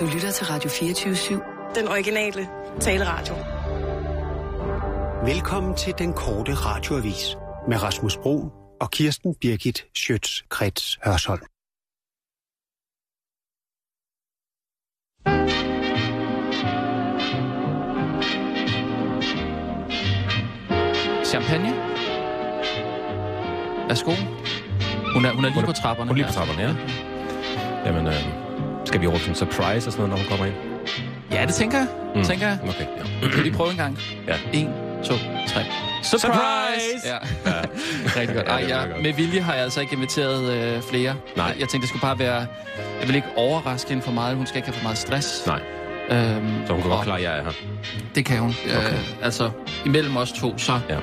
Du lytter til Radio 24-7. Den originale taleradio. Velkommen til den korte radioavis med Rasmus Bro og Kirsten Birgit Schøtz-Krets Hørsholm. Champagne? Værsgo. Hun er, hun er lige på trapperne. Hun er lige på trapperne, ja. Jamen, øh, skal vi råbe en surprise og sådan noget, når hun kommer ind? Ja, det tænker jeg. Mm. Tænker jeg. Okay, ja. Kan vi prøve en gang? Ja. En, to, tre. Surprise! Surprise! Ja. Rigtig godt. Ej, Ja, ja, med vilje har jeg altså ikke inviteret øh, flere. Nej. Jeg, jeg tænkte, det skulle bare være... Jeg vil ikke overraske hende for meget. Hun skal ikke have for meget stress. Nej, Øhm, så hun kan godt klare, at jeg er her. Det kan hun. Okay. Øh, altså, imellem os to, så... Ja.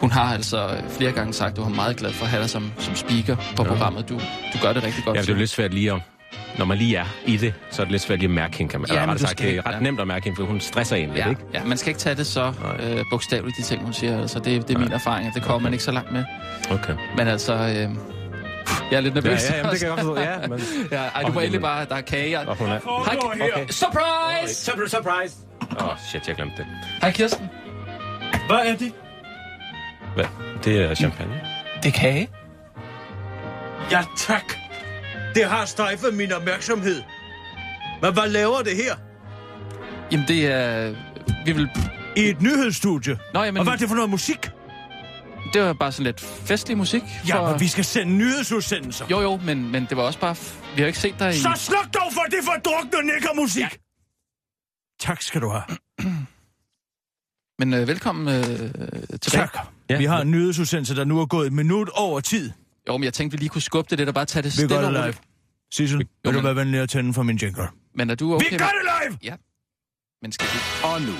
Hun har altså flere gange sagt, at hun er meget glad for at have dig som, som speaker på Ja. programmet. Du, du gør det rigtig godt. Ja, det er lidt svært lige at... Når man lige er i det, så er det lidt svært lige at mærke hende, kan man. Ja, Eller du sagt, skal det er ret ja. nemt at mærke hende, for hun stresser en lidt, Ja, ikke? ja, man skal ikke tage det så Nej. øh, bogstaveligt, de ting, hun siger. Altså, det, det er min erfaring, at det kommer Okay. man ikke så langt med. Okay. Men altså, øh, jeg er lidt Ja, nervøs. ja, jamen, det kan jeg godt forstå. Ja, men... ja, ej, du Åh, må endelig bare, der er kage. Og hun er... Hej, Okay. Surprise! Surprise! Surprise! Åh, oh, shit, jeg glemte det. Hej, Kirsten. Hvad er det? Hvad? Det er champagne. Det er kage. Ja, tak. Det har strejfet min opmærksomhed. Men hvad laver det her? Jamen, det er... Vi vil... I et nyhedsstudie. Nå, jamen, Og hvad er det for noget musik? det var bare sådan lidt festlig musik. Ja, men vi skal sende nyhedsudsendelser. Jo, jo, men, men det var også bare... Vi har ikke set dig i... Så sluk dog for det fordrukne nikkermusik! Ja. Tak skal du have. Men øh, velkommen øh, tilbage. Tak. Ja. Vi har en nyhedsudsendelse, der nu er gået et minut over tid. Jo, men jeg tænkte, vi lige kunne skubbe det lidt og bare tage det Vi stille gør og det live. Sissel, vil du men- være venlig at tænde for min jingle? Men er du okay? Vi gør det live! Ja. Men skal vi... Og nu,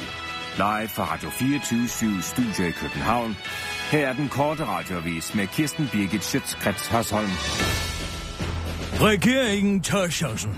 live fra Radio 24 Studio i København. Her er den korte radiovis med Kirsten Birgit Schøtzgrads Hasholm. Regeringen tager chancen.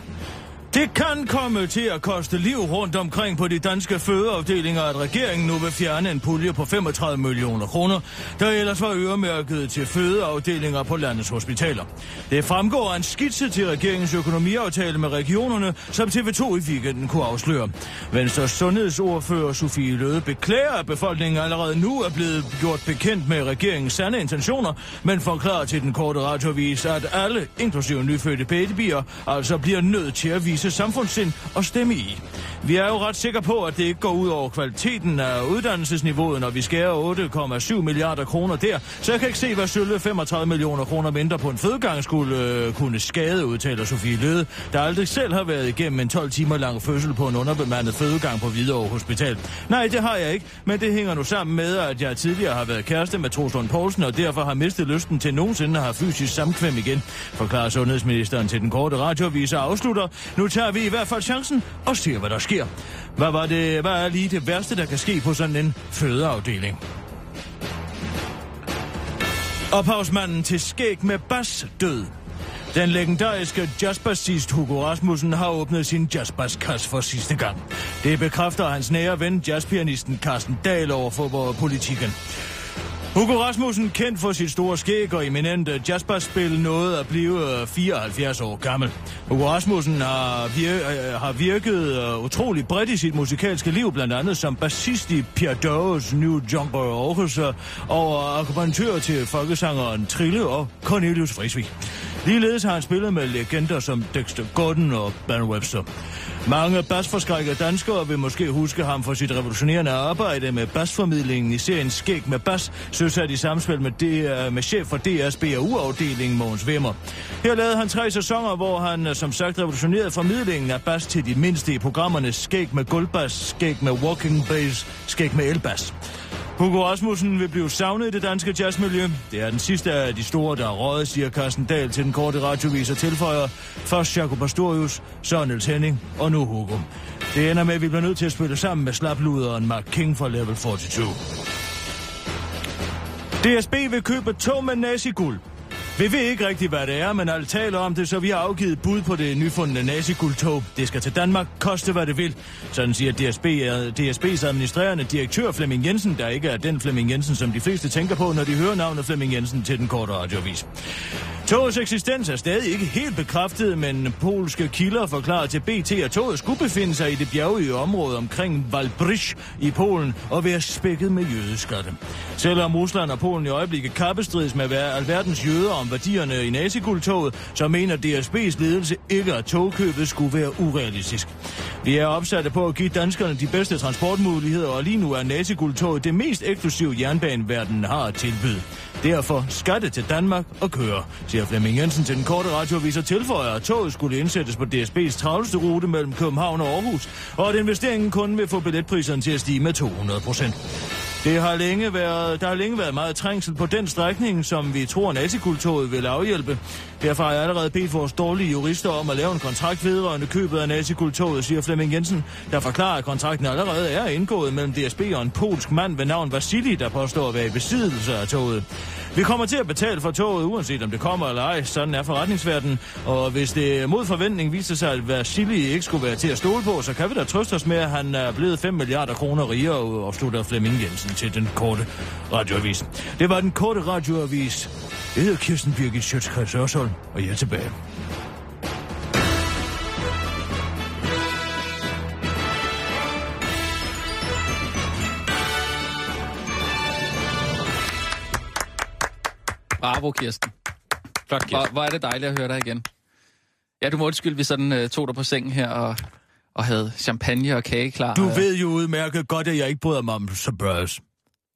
Det kan komme til at koste liv rundt omkring på de danske fødeafdelinger, at regeringen nu vil fjerne en pulje på 35 millioner kroner, der ellers var øremærket til fødeafdelinger på landets hospitaler. Det fremgår af en skitse til regeringens økonomiaftale med regionerne, som TV2 i weekenden kunne afsløre. Venstres sundhedsordfører Sofie Løde beklager, at befolkningen allerede nu er blevet gjort bekendt med regeringens sande intentioner, men forklarer til den korte radiovis, at alle, inklusive nyfødte babyer, altså bliver nødt til at vise samfundssind og stemme i. Vi er jo ret sikre på, at det ikke går ud over kvaliteten af uddannelsesniveauet, når vi skærer 8,7 milliarder kroner der, så jeg kan ikke se, hvad sølle 35 millioner kroner mindre på en fødegang skulle øh, kunne skade, udtaler Sofie Løde, der aldrig selv har været igennem en 12 timer lang fødsel på en underbemandet fødegang på Hvidovre Hospital. Nej, det har jeg ikke, men det hænger nu sammen med, at jeg tidligere har været kæreste med Troslund Poulsen, og derfor har mistet lysten til nogensinde at have fysisk samkvem igen, forklarer sundhedsministeren til den korte radiovis og afslutter. Nu tager vi i hvert fald chancen og ser, hvad der sker. Hvad, var det, hvad er lige det værste, der kan ske på sådan en fødeafdeling? Ophavsmanden til skæg med bas død. Den legendariske jazzbassist Hugo Rasmussen har åbnet sin jazzbasskasse for sidste gang. Det bekræfter hans nære ven, jazzpianisten Carsten Dahl over for politikken. Hugo Rasmussen, kendt for sit store skæg og eminente jazzbassspil, nåede at blive øh, 74 år gammel. Hugo Rasmussen har, vir- øh, har virket øh, utrolig bredt i sit musikalske liv, blandt andet som bassist i Pierre Doves New Jumper Orchestra og akkompagnatør til folkesangeren Trille og Cornelius Frisvig. Ligeledes har han spillet med legender som Dexter Gordon og Ben Webster. Mange basforskrækkede danskere vil måske huske ham for sit revolutionerende arbejde med basformidlingen i serien Skæg med Bas, søsat i samspil med, DR, med chef for DR's BAU-afdeling, Mogens Vimmer. Her lavede han tre sæsoner, hvor han øh, som sagt revolutionerede formidlingen af bas til de mindste i programmerne Skæg med Guldbas, Skæg med walking bass, Skæg med elbas. Hugo Rasmussen vil blive savnet i det danske jazzmiljø. Det er den sidste af de store, der er røget, siger Carsten Dahl til den korte radiovis og tilføjer. Først Jacob Pastorius, så Niels Henning og nu Hugo. Det ender med, at vi bliver nødt til at spille sammen med slapluderen Mark King fra Level 42. DSB vil købe tog med naziguld. Vi ved ikke rigtigt, hvad det er, men alle taler om det, så vi har afgivet bud på det nyfundne naziguldtog. Det skal til Danmark, koste hvad det vil. Sådan siger DSB, DSB's administrerende direktør Flemming Jensen, der ikke er den Flemming Jensen, som de fleste tænker på, når de hører navnet Flemming Jensen til den korte radiovis. Togets eksistens er stadig ikke helt bekræftet, men polske kilder forklarer til BT, at toget skulle befinde sig i det bjergige område omkring Valbrich i Polen og være spækket med jødeskatte. Selvom Rusland og Polen i øjeblikket kappestrides med alverdens jøder om værdierne i nazikultoget, så mener DSB's ledelse ikke, at togkøbet skulle være urealistisk. Vi er opsatte på at give danskerne de bedste transportmuligheder, og lige nu er nazikultoget det mest eksklusive jernbane, verden har at tilbyde. Derfor skal det til Danmark og køre, siger Flemming Jensen til den korte radioavis og tilføjer, at toget skulle indsættes på DSB's travleste rute mellem København og Aarhus, og at investeringen kun vil få billetpriserne til at stige med 200 procent. Det har længe været, der har længe været meget trængsel på den strækning, som vi tror nazikultoget vil afhjælpe. Derfor har jeg allerede bedt vores dårlige jurister om at lave en kontrakt vedrørende købet af nazikultoget, siger Flemming Jensen, der forklarer, at kontrakten allerede er indgået mellem DSB og en polsk mand ved navn Vasili, der påstår at være i besiddelse af toget. Vi kommer til at betale for toget, uanset om det kommer eller ej. Sådan er forretningsverdenen. Og hvis det mod forventning viser sig, at Vasili ikke skulle være til at stole på, så kan vi da trøste os med, at han er blevet 5 milliarder kroner rigere, og slutter Flemming Jensen til den korte radioavis. Det var den korte radioavis. Jeg hedder Kirsten Birgit Sjøtskreds Ørsholm, og jeg er tilbage. Bravo, Kirsten. Flot, Hvor, Kirsten. hvor er det dejligt at høre dig igen. Ja, du må undskylde, vi sådan uh, tog dig på sengen her og, og havde champagne og kage klar. Du Øh, ved jo udmærket godt, at jeg ikke bryder mig om suburbs.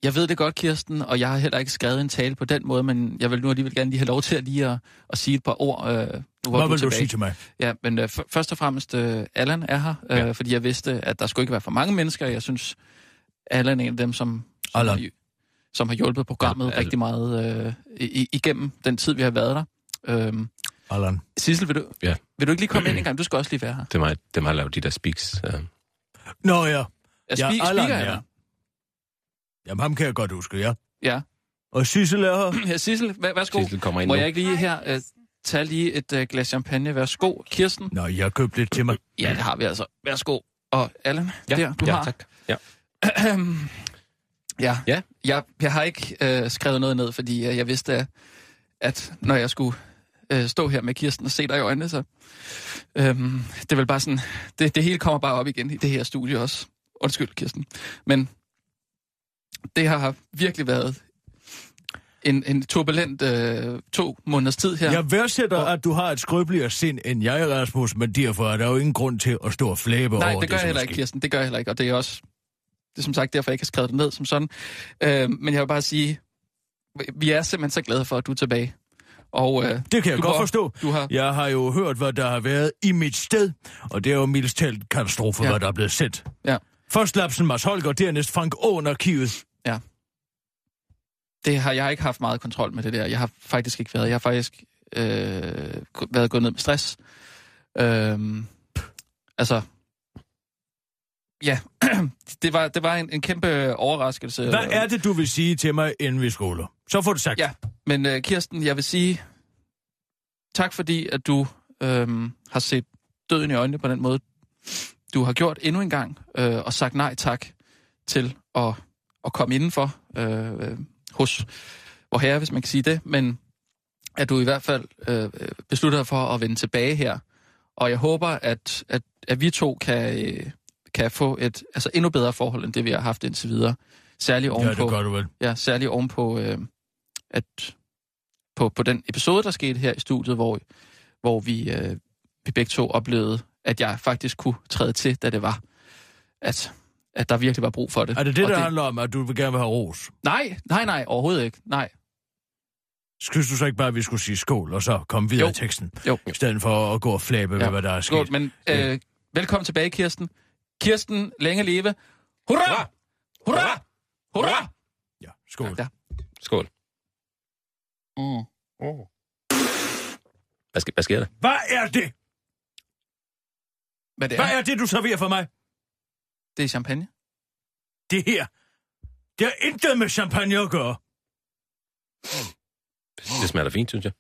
Jeg ved det godt, Kirsten, og jeg har heller ikke skrevet en tale på den måde, men jeg vil nu alligevel gerne lige have lov til at lige at, at sige et par ord. Øh, nu, hvor Hvad vil du tilbage. sige til mig? Ja, men øh, f- først og fremmest, øh, Allan er her, øh, Ja. fordi jeg vidste, at der skulle ikke være for mange mennesker. Jeg synes, Allan er en af dem, som, som, Allan. Har, som har hjulpet programmet Ja, ja, Al- rigtig meget øh, i, igennem den tid, vi har været der. Øhm, Allan. Sissel, vil du, Ja. vil du ikke lige komme ind en gang? Du skal også lige være her. Det er mig, det er mig, der laver de der speaks. Uh, Nå ja. Ja, Ja, speak, Allan, ja. ja. Jamen, ham kan jeg godt huske, ja. Ja. Og Sissel er her. ja Sissel, vær, værsgo. Sissel kommer ind Må nu. jeg ikke lige her øh, tage lige et øh, glas champagne? Værsgo. Kirsten? Nå, jeg købte lidt til mig. Ja, det har vi altså. Værsgo. Og Allan, Ja, der, du ja, har. tak. Ja. ja. Ja. Jeg, jeg har ikke øh, skrevet noget ned, fordi øh, jeg vidste, at, at når jeg skulle øh, stå her med Kirsten og se dig i øjnene, så øhm, det er vel bare sådan, det, det hele kommer bare op igen i det her studie også. Undskyld, Kirsten. Men det har virkelig været en, en turbulent øh, to måneders tid her. Jeg værdsætter, at du har et skrøbeligere sind end jeg, Rasmus, men derfor er der jo ingen grund til at stå og flæbe Nej, over det gør det, jeg heller er ikke. Kirsten. Det gør jeg heller ikke, og det er også... Det er som sagt derfor, jeg ikke har skrevet det ned som sådan. Øh, men jeg vil bare sige, vi er simpelthen så glade for, at du er tilbage. Og, øh, Det kan jeg godt har- forstå. Du har... Jeg har jo hørt, hvad der har været i mit sted, og det er jo mildest talt katastrofe, Ja. hvad der er blevet sendt. Ja. Først Lapsen Mads Holger, dernæst Frank Åen arkivet. Det har jeg ikke haft meget kontrol med det der. Jeg har faktisk ikke været. Jeg har faktisk øh, været gået ned med stress. Øh, altså... Ja, det var, det var en, en kæmpe overraskelse. Hvad er det, du vil sige til mig, inden vi skoler? Så får du sagt. Ja, men øh, Kirsten, jeg vil sige tak fordi, at du øh, har set døden i øjnene på den måde, du har gjort endnu en gang, øh, og sagt nej tak til at, at komme indenfor øh, hos vor herre, hvis man kan sige det, men at du i hvert fald øh, beslutter dig for at vende tilbage her. Og jeg håber, at, at, at vi to kan, øh, kan få et altså endnu bedre forhold, end det vi har haft indtil videre. Særligt ja ovenpå. det gør du vel. Ja, særligt ovenpå, øh, at på, på den episode, der skete her i studiet, hvor, hvor vi, øh, vi begge to oplevede, at jeg faktisk kunne træde til, da det var, at, at der virkelig var brug for det. Er det det, Og der handler om, at du vil gerne vil have ros? Nej, nej, nej, overhovedet ikke. Nej. Synes du så ikke bare, at vi skulle sige skål, og så komme videre Jo. i teksten? Jo. I stedet for at gå og flæbe ja. Ja. med, hvad der er sket. Skål, men øh, velkommen tilbage, Kirsten. Kirsten, længe leve. Hurra! Hurra! Hurra! Ja, skål. Ja. Skål. Mm. Hvad, sker, hvad sker der? Hvad er det? Hvad det Hvad er? er det, du serverer for mig? Det er champagne. Det her. Det har intet med champagne at gøre. Det smager da fint, synes jeg.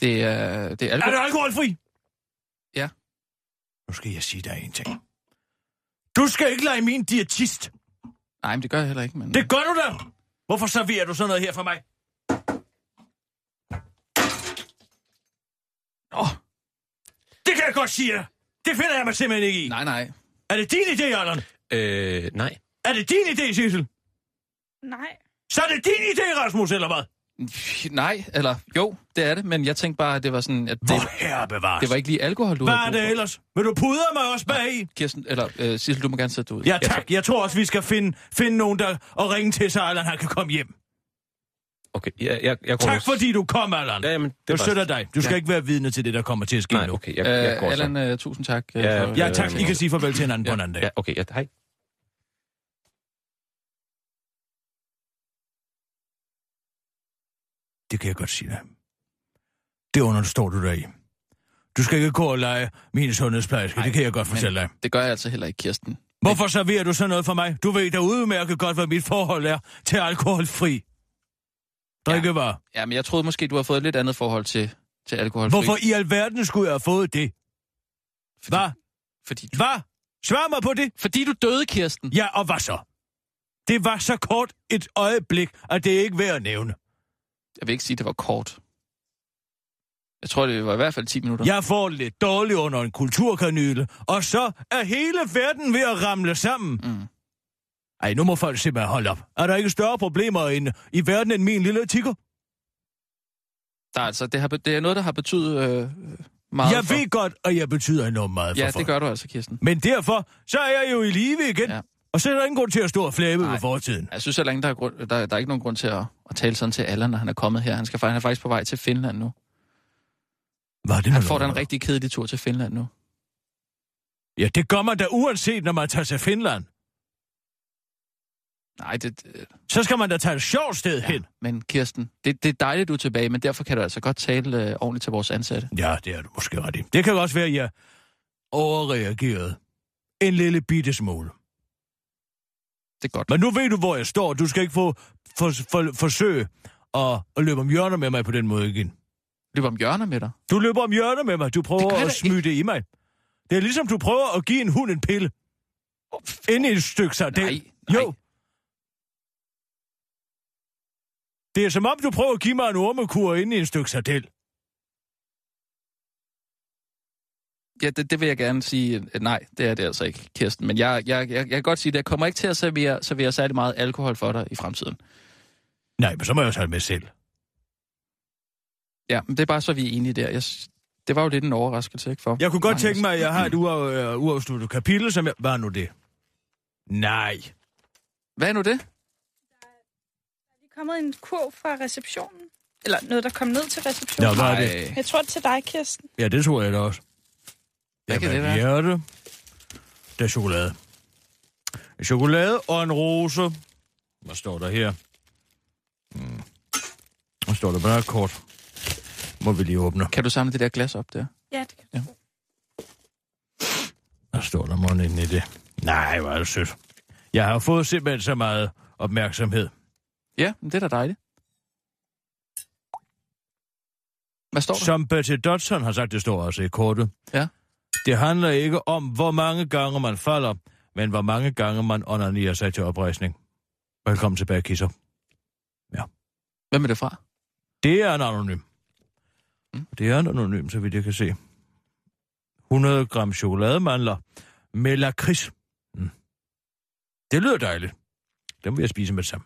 Det er, det er Er alkohol. det alkoholfri? Ja. Nu skal jeg sige dig en ting. Du skal ikke lege min diætist. Nej, men det gør jeg heller ikke. Men... Det gør du da. Hvorfor serverer du sådan noget her for mig? Åh, Det kan jeg godt sige dig. Det finder jeg mig simpelthen ikke i. nej, nej. Er det din idé, Allan? Øh, nej. Er det din idé, Sissel? Nej. Så er det din idé, Rasmus, eller hvad? Nej, eller jo, det er det, men jeg tænkte bare, at det var sådan, at det, Hvor herre bevares. det var ikke lige alkohol, du Hvad havde er det for. ellers? Vil du pudre mig også bag i? Kirsten, eller øh, Sissel, du må gerne sætte dig ud. Ja, tak. Jeg tror også, vi skal finde, finde nogen, der og ringe til, så Allan han kan komme hjem. Okay, jeg, jeg, jeg går Tak nu. fordi du kom, Allan. Ja, jamen, det Jeg er støtter dig. Du skal Ja. ikke være vidne til det, der kommer til at ske Nej, nu. okay, jeg, jeg går Øh, så. Allan, øh, tusind tak. øh, Ja, for- Ja, Øh, tak. I kan sige farvel til hinanden på en anden dag. Ja, okay, ja, hej. Det kan jeg godt sige dig. Det understår du dig i. Du skal ikke gå og lege mine sundhedsplejerske, Nej, det kan jeg godt fortælle dig. Det gør jeg altså heller ikke, Kirsten. Hvorfor serverer du så noget for mig? Du ved da udmærket godt, hvad mit forhold er til alkoholfri. Drikkevarer. Ja, men jeg troede måske, du har fået et lidt andet forhold til, til alkohol. Hvorfor i alverden skulle jeg have fået det? Fordi, Hvad? Fordi, du, Hvad? Svar mig på det. fordi du døde, Kirsten. Ja, og hvad så? Det var så kort et øjeblik, at det er ikke værd at nævne. Jeg vil ikke sige, at det var kort. Jeg tror, det var i hvert fald 10 minutter. Jeg får lidt dårligt under en kulturkanyle, og så er hele verden ved at ramle sammen. Mm. Ej, nu må folk simpelthen holde op. Er der ikke større problemer end, i verden end min lille tigger? Der er altså, det, har, det er noget, der har betydet øh, meget Jeg for... ved godt, at jeg betyder enormt meget for Ja, folk. det gør du altså, Kirsten. Men derfor, så er jeg jo i live igen. Ja. Og så er der ingen grund til at stå og flæbe Nej. ved fortiden. Jeg synes heller ikke, der er, grund, der, der er ikke nogen grund til at, at tale sådan til Allan, når han er kommet her. Han, skal, faktisk- han er faktisk på vej til Finland nu. Hvad er det Han får da en rigtig kedelig tur til Finland nu. Ja, det gør man da uanset, når man tager til Finland. Nej, det, det- Så skal man da tage et sjovt sted ja. hen. men Kirsten, det, det er dejligt, du er tilbage, men derfor kan du altså godt tale øh, ordentligt til vores ansatte. Ja, det er du måske ret i. Det kan også være, at jeg overreagerede. En lille bitte smule. Det er godt. Men nu ved du, hvor jeg står. Du skal ikke få, for, for, forsøge at, at løbe om hjørner med mig på den måde igen. Løber om hjørner med dig. Du løber om hjørner med mig. Du prøver at smyge det i mig. Det er ligesom, du prøver at give en hund en pille. Ind i et stykke sardel. Nej, nej. Jo. Det er som om, du prøver at give mig en ormekur ind i en stykke sardel. Ja, det, det vil jeg gerne sige. Nej, det er det altså ikke, Kirsten. Men jeg, jeg, jeg, jeg kan godt sige, at jeg kommer ikke til at servere, servere særlig meget alkohol for dig i fremtiden. Nej, men så må jeg jo tage det med selv. Ja, men det er bare så, vi er enige der. Jeg, det var jo lidt en overraskelse, ikke? For Jeg kunne godt tænke mig, at jeg har et øh, uafsluttet kapitel, som jeg... Hvad er nu det? Nej. Hvad er nu det? Der er kommet en kurv fra receptionen. Eller noget, der kom ned til receptionen. Nå, hvad er det? Jeg tror, det er til dig, Kirsten. Ja, det tror jeg da også. Hvad kan det være? Hjerte. Der er chokolade. En chokolade og en rose. Hvad står der her? Hmm. Hvad står der bare et kort? Må vi lige åbne. Kan du samle det der glas op der? Ja, det kan Ja. Hvad står der måden inde i det? Nej, hvor er det sødt. Jeg har fået simpelthen så meget opmærksomhed. Ja, men det er da dejligt. Hvad står der? Som Betty Dodson har sagt, det står også i kortet. Ja. Det handler ikke om, hvor mange gange man falder, men hvor mange gange man onanerer sig til oprejsning. Velkommen tilbage, Kisser. Hvem er det fra? Det er en anonym. Mm. Det er en anonym, så vidt jeg kan se. 100 gram chokolademandler med lakrids. Mm. Det lyder dejligt. Dem vil jeg spise med det samme.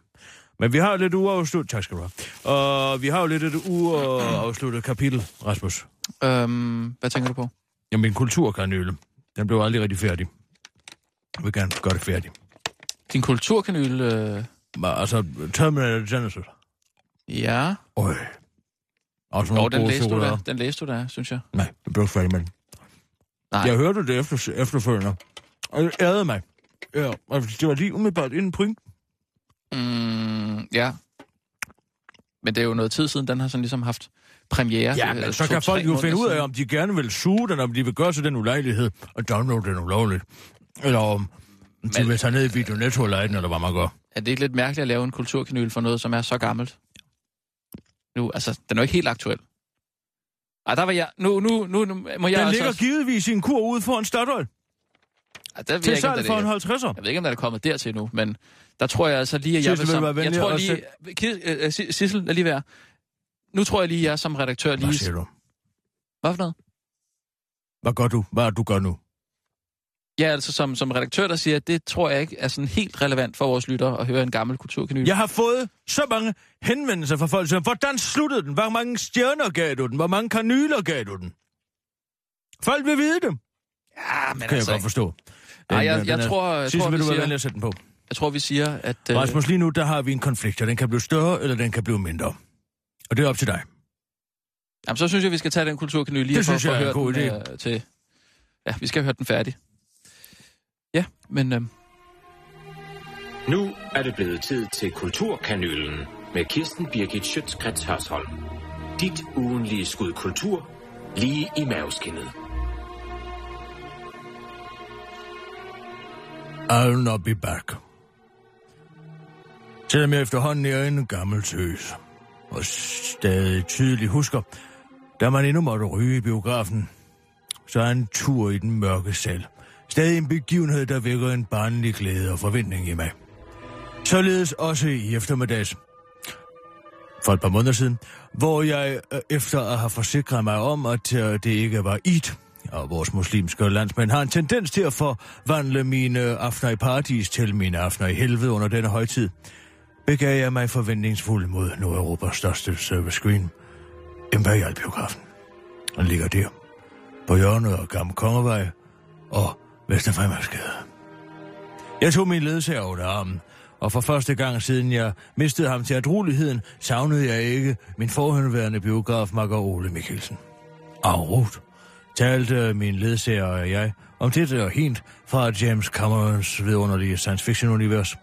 Men vi har lidt uafsluttet... Tak skal du have. Og vi har jo lidt et uafsluttet kapitel, Rasmus. Øhm, hvad tænker du på? Jamen, kulturkanyle. Den blev aldrig rigtig færdig. Jeg vil gerne gøre det færdig. Din kulturkanyle... Øh... Altså, Terminator Genesis. Ja. Øj. Og sådan Nå, den læste, du da. den læste du da, synes jeg. Nej, den blev færdig med den. Nej. Jeg hørte det efter, efterfølgende. Og det ærede mig. Ja, det var lige umiddelbart inden point. Mm, ja. Men det er jo noget tid siden, den har sådan ligesom haft premiere. Ja, men så to, kan folk jo finde ud af, om de gerne vil suge den, om de vil gøre sig den ulejlighed og downloade den ulovligt. Eller om de Men- vil tage ned i Videonetto og lege den, eller hvad man gør. Er det ikke lidt mærkeligt at lave en kulturkanyle for noget, som er så gammelt? Nu, altså, den er jo ikke helt aktuel. Ej, der var jeg... Nu, nu, nu, nu må jeg Den altså... ligger også- givetvis i en kur ude foran Statoil. Ej, der Til salg for en 50'er. Jeg ved ikke, om der er kommet dertil nu, men der tror jeg altså lige, at jeg Sissel, vil som... være Jeg tror lige... Øh, Si- Sissel, lad lige være. Nu tror jeg lige, jeg som redaktør Hvad lige... siger du? Hvad for noget? Hvad gør du? Hvad er det, du gør nu? Ja, altså som, som redaktør, der siger, at det tror jeg ikke er sådan helt relevant for vores lyttere at høre en gammel kulturkanyl. Jeg har fået så mange henvendelser fra folk, som, hvordan sluttede den? Hvor mange stjerner gav du den? Hvor mange kanyler gav du den? Folk vil vide det, ja men kan jeg godt forstå. Nej, jeg, den jeg, tror, jeg, Sidst tror, vil vi du være siger, venlig at sætte den på. jeg tror, vi siger, at... øh, Rasmus, lige nu, der har vi en konflikt, og den kan blive større, eller den kan blive mindre. Og det er op til dig. Jamen, så synes jeg, vi skal tage den kulturkanyl lige Det for, synes for jeg at er en høre god den, idé. øh, til... Ja, vi skal høre den færdig. Ja, men øh, Nu er det blevet tid til Kulturkanylen med Kirsten Birgit Schøtzgrads Hørsholm. Dit ugenlige skud kultur lige i maveskinnet. I'll not be back. Selvom jeg efterhånden er en gammel tøs, og stadig tydeligt husker, da man endnu måtte ryge i biografen, så er en tur i den mørke sal stadig en begivenhed, der vækker en barnlig glæde og forventning i mig. Således også i eftermiddags. For et par måneder siden, hvor jeg øh, efter at have forsikret mig om, at øh, det ikke var it, og vores muslimske landsmænd har en tendens til at forvandle mine øh, aftener i paradis til mine aftener i helvede under denne højtid, begav jeg mig forventningsfuld mod Nordeuropas største service screen, Imperialbiografen. Den ligger der, på hjørnet af Gamle Kongevej og Vesterfremadsgade. Jeg tog min ledsager under armen, og for første gang siden jeg mistede ham til adroligheden, savnede jeg ikke min forhåndværende biograf Marker Ole Mikkelsen. Afrut talte min ledsager og jeg om det og hint fra James Camerons vidunderlige science fiction-univers.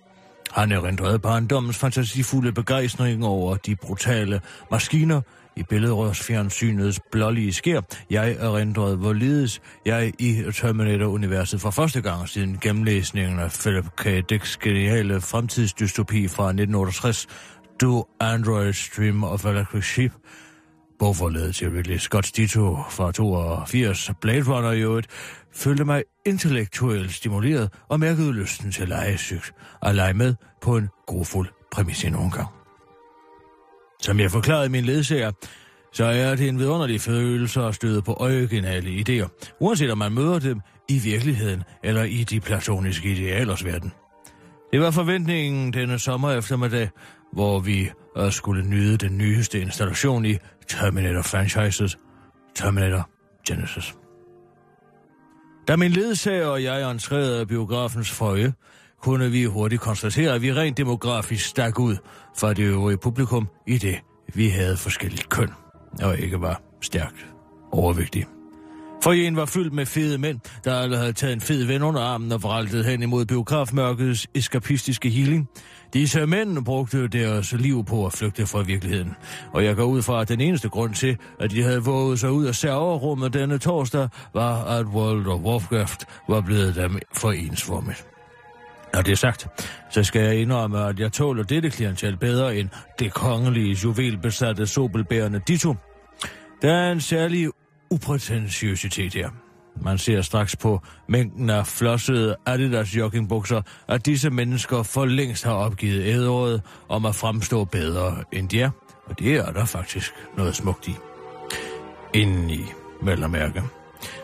Han erindrede barndommens fantasifulde begejstring over de brutale maskiner i billedrørsfjernsynets blålige skær. Jeg erindrede, hvorledes jeg i Terminator-universet for første gang siden gennemlæsningen af Philip K. Dicks geniale fremtidsdystopi fra 1968, Do Androids Dream of Electric Sheep, Bogforledet til Ridley Scott's Ditto fra 82, Blade Runner i øvrigt, følte mig intellektuelt stimuleret og mærkede lysten til legesygt og lege med på en grofuld præmis endnu en gang. Som jeg forklarede min ledsager, så er det en vidunderlig følelse at støde på originale idéer, uanset om man møder dem i virkeligheden eller i de platoniske idealers verden. Det var forventningen denne sommer eftermiddag, hvor vi øh, skulle nyde den nyeste installation i Terminator-franchises, Terminator Genesis. Da min ledsager og jeg entrerede biografens føje, kunne vi hurtigt konstatere, at vi rent demografisk stak ud fra det øvrige publikum i det, vi havde forskelligt køn, og ikke var stærkt overvægtige. Foyeren var fyldt med fede mænd, der alle havde taget en fed ven under armen og vraltet hen imod biografmørkets eskapistiske healing. Disse mænd brugte deres liv på at flygte fra virkeligheden. Og jeg går ud fra, at den eneste grund til, at de havde våget sig ud af serverrummet denne torsdag, var, at World of Warcraft var blevet dem for ensformigt. Når det er sagt, så skal jeg indrømme, at jeg tåler dette klientel bedre end det kongelige juvelbesatte sobelbærende Ditto. Der er en særlig uprætentiøsitet her. Man ser straks på mængden af flossede Adidas joggingbukser, at disse mennesker for længst har opgivet æderåret om at fremstå bedre end de er. Og det er der faktisk noget smukt i. Inden i, vel at mærke.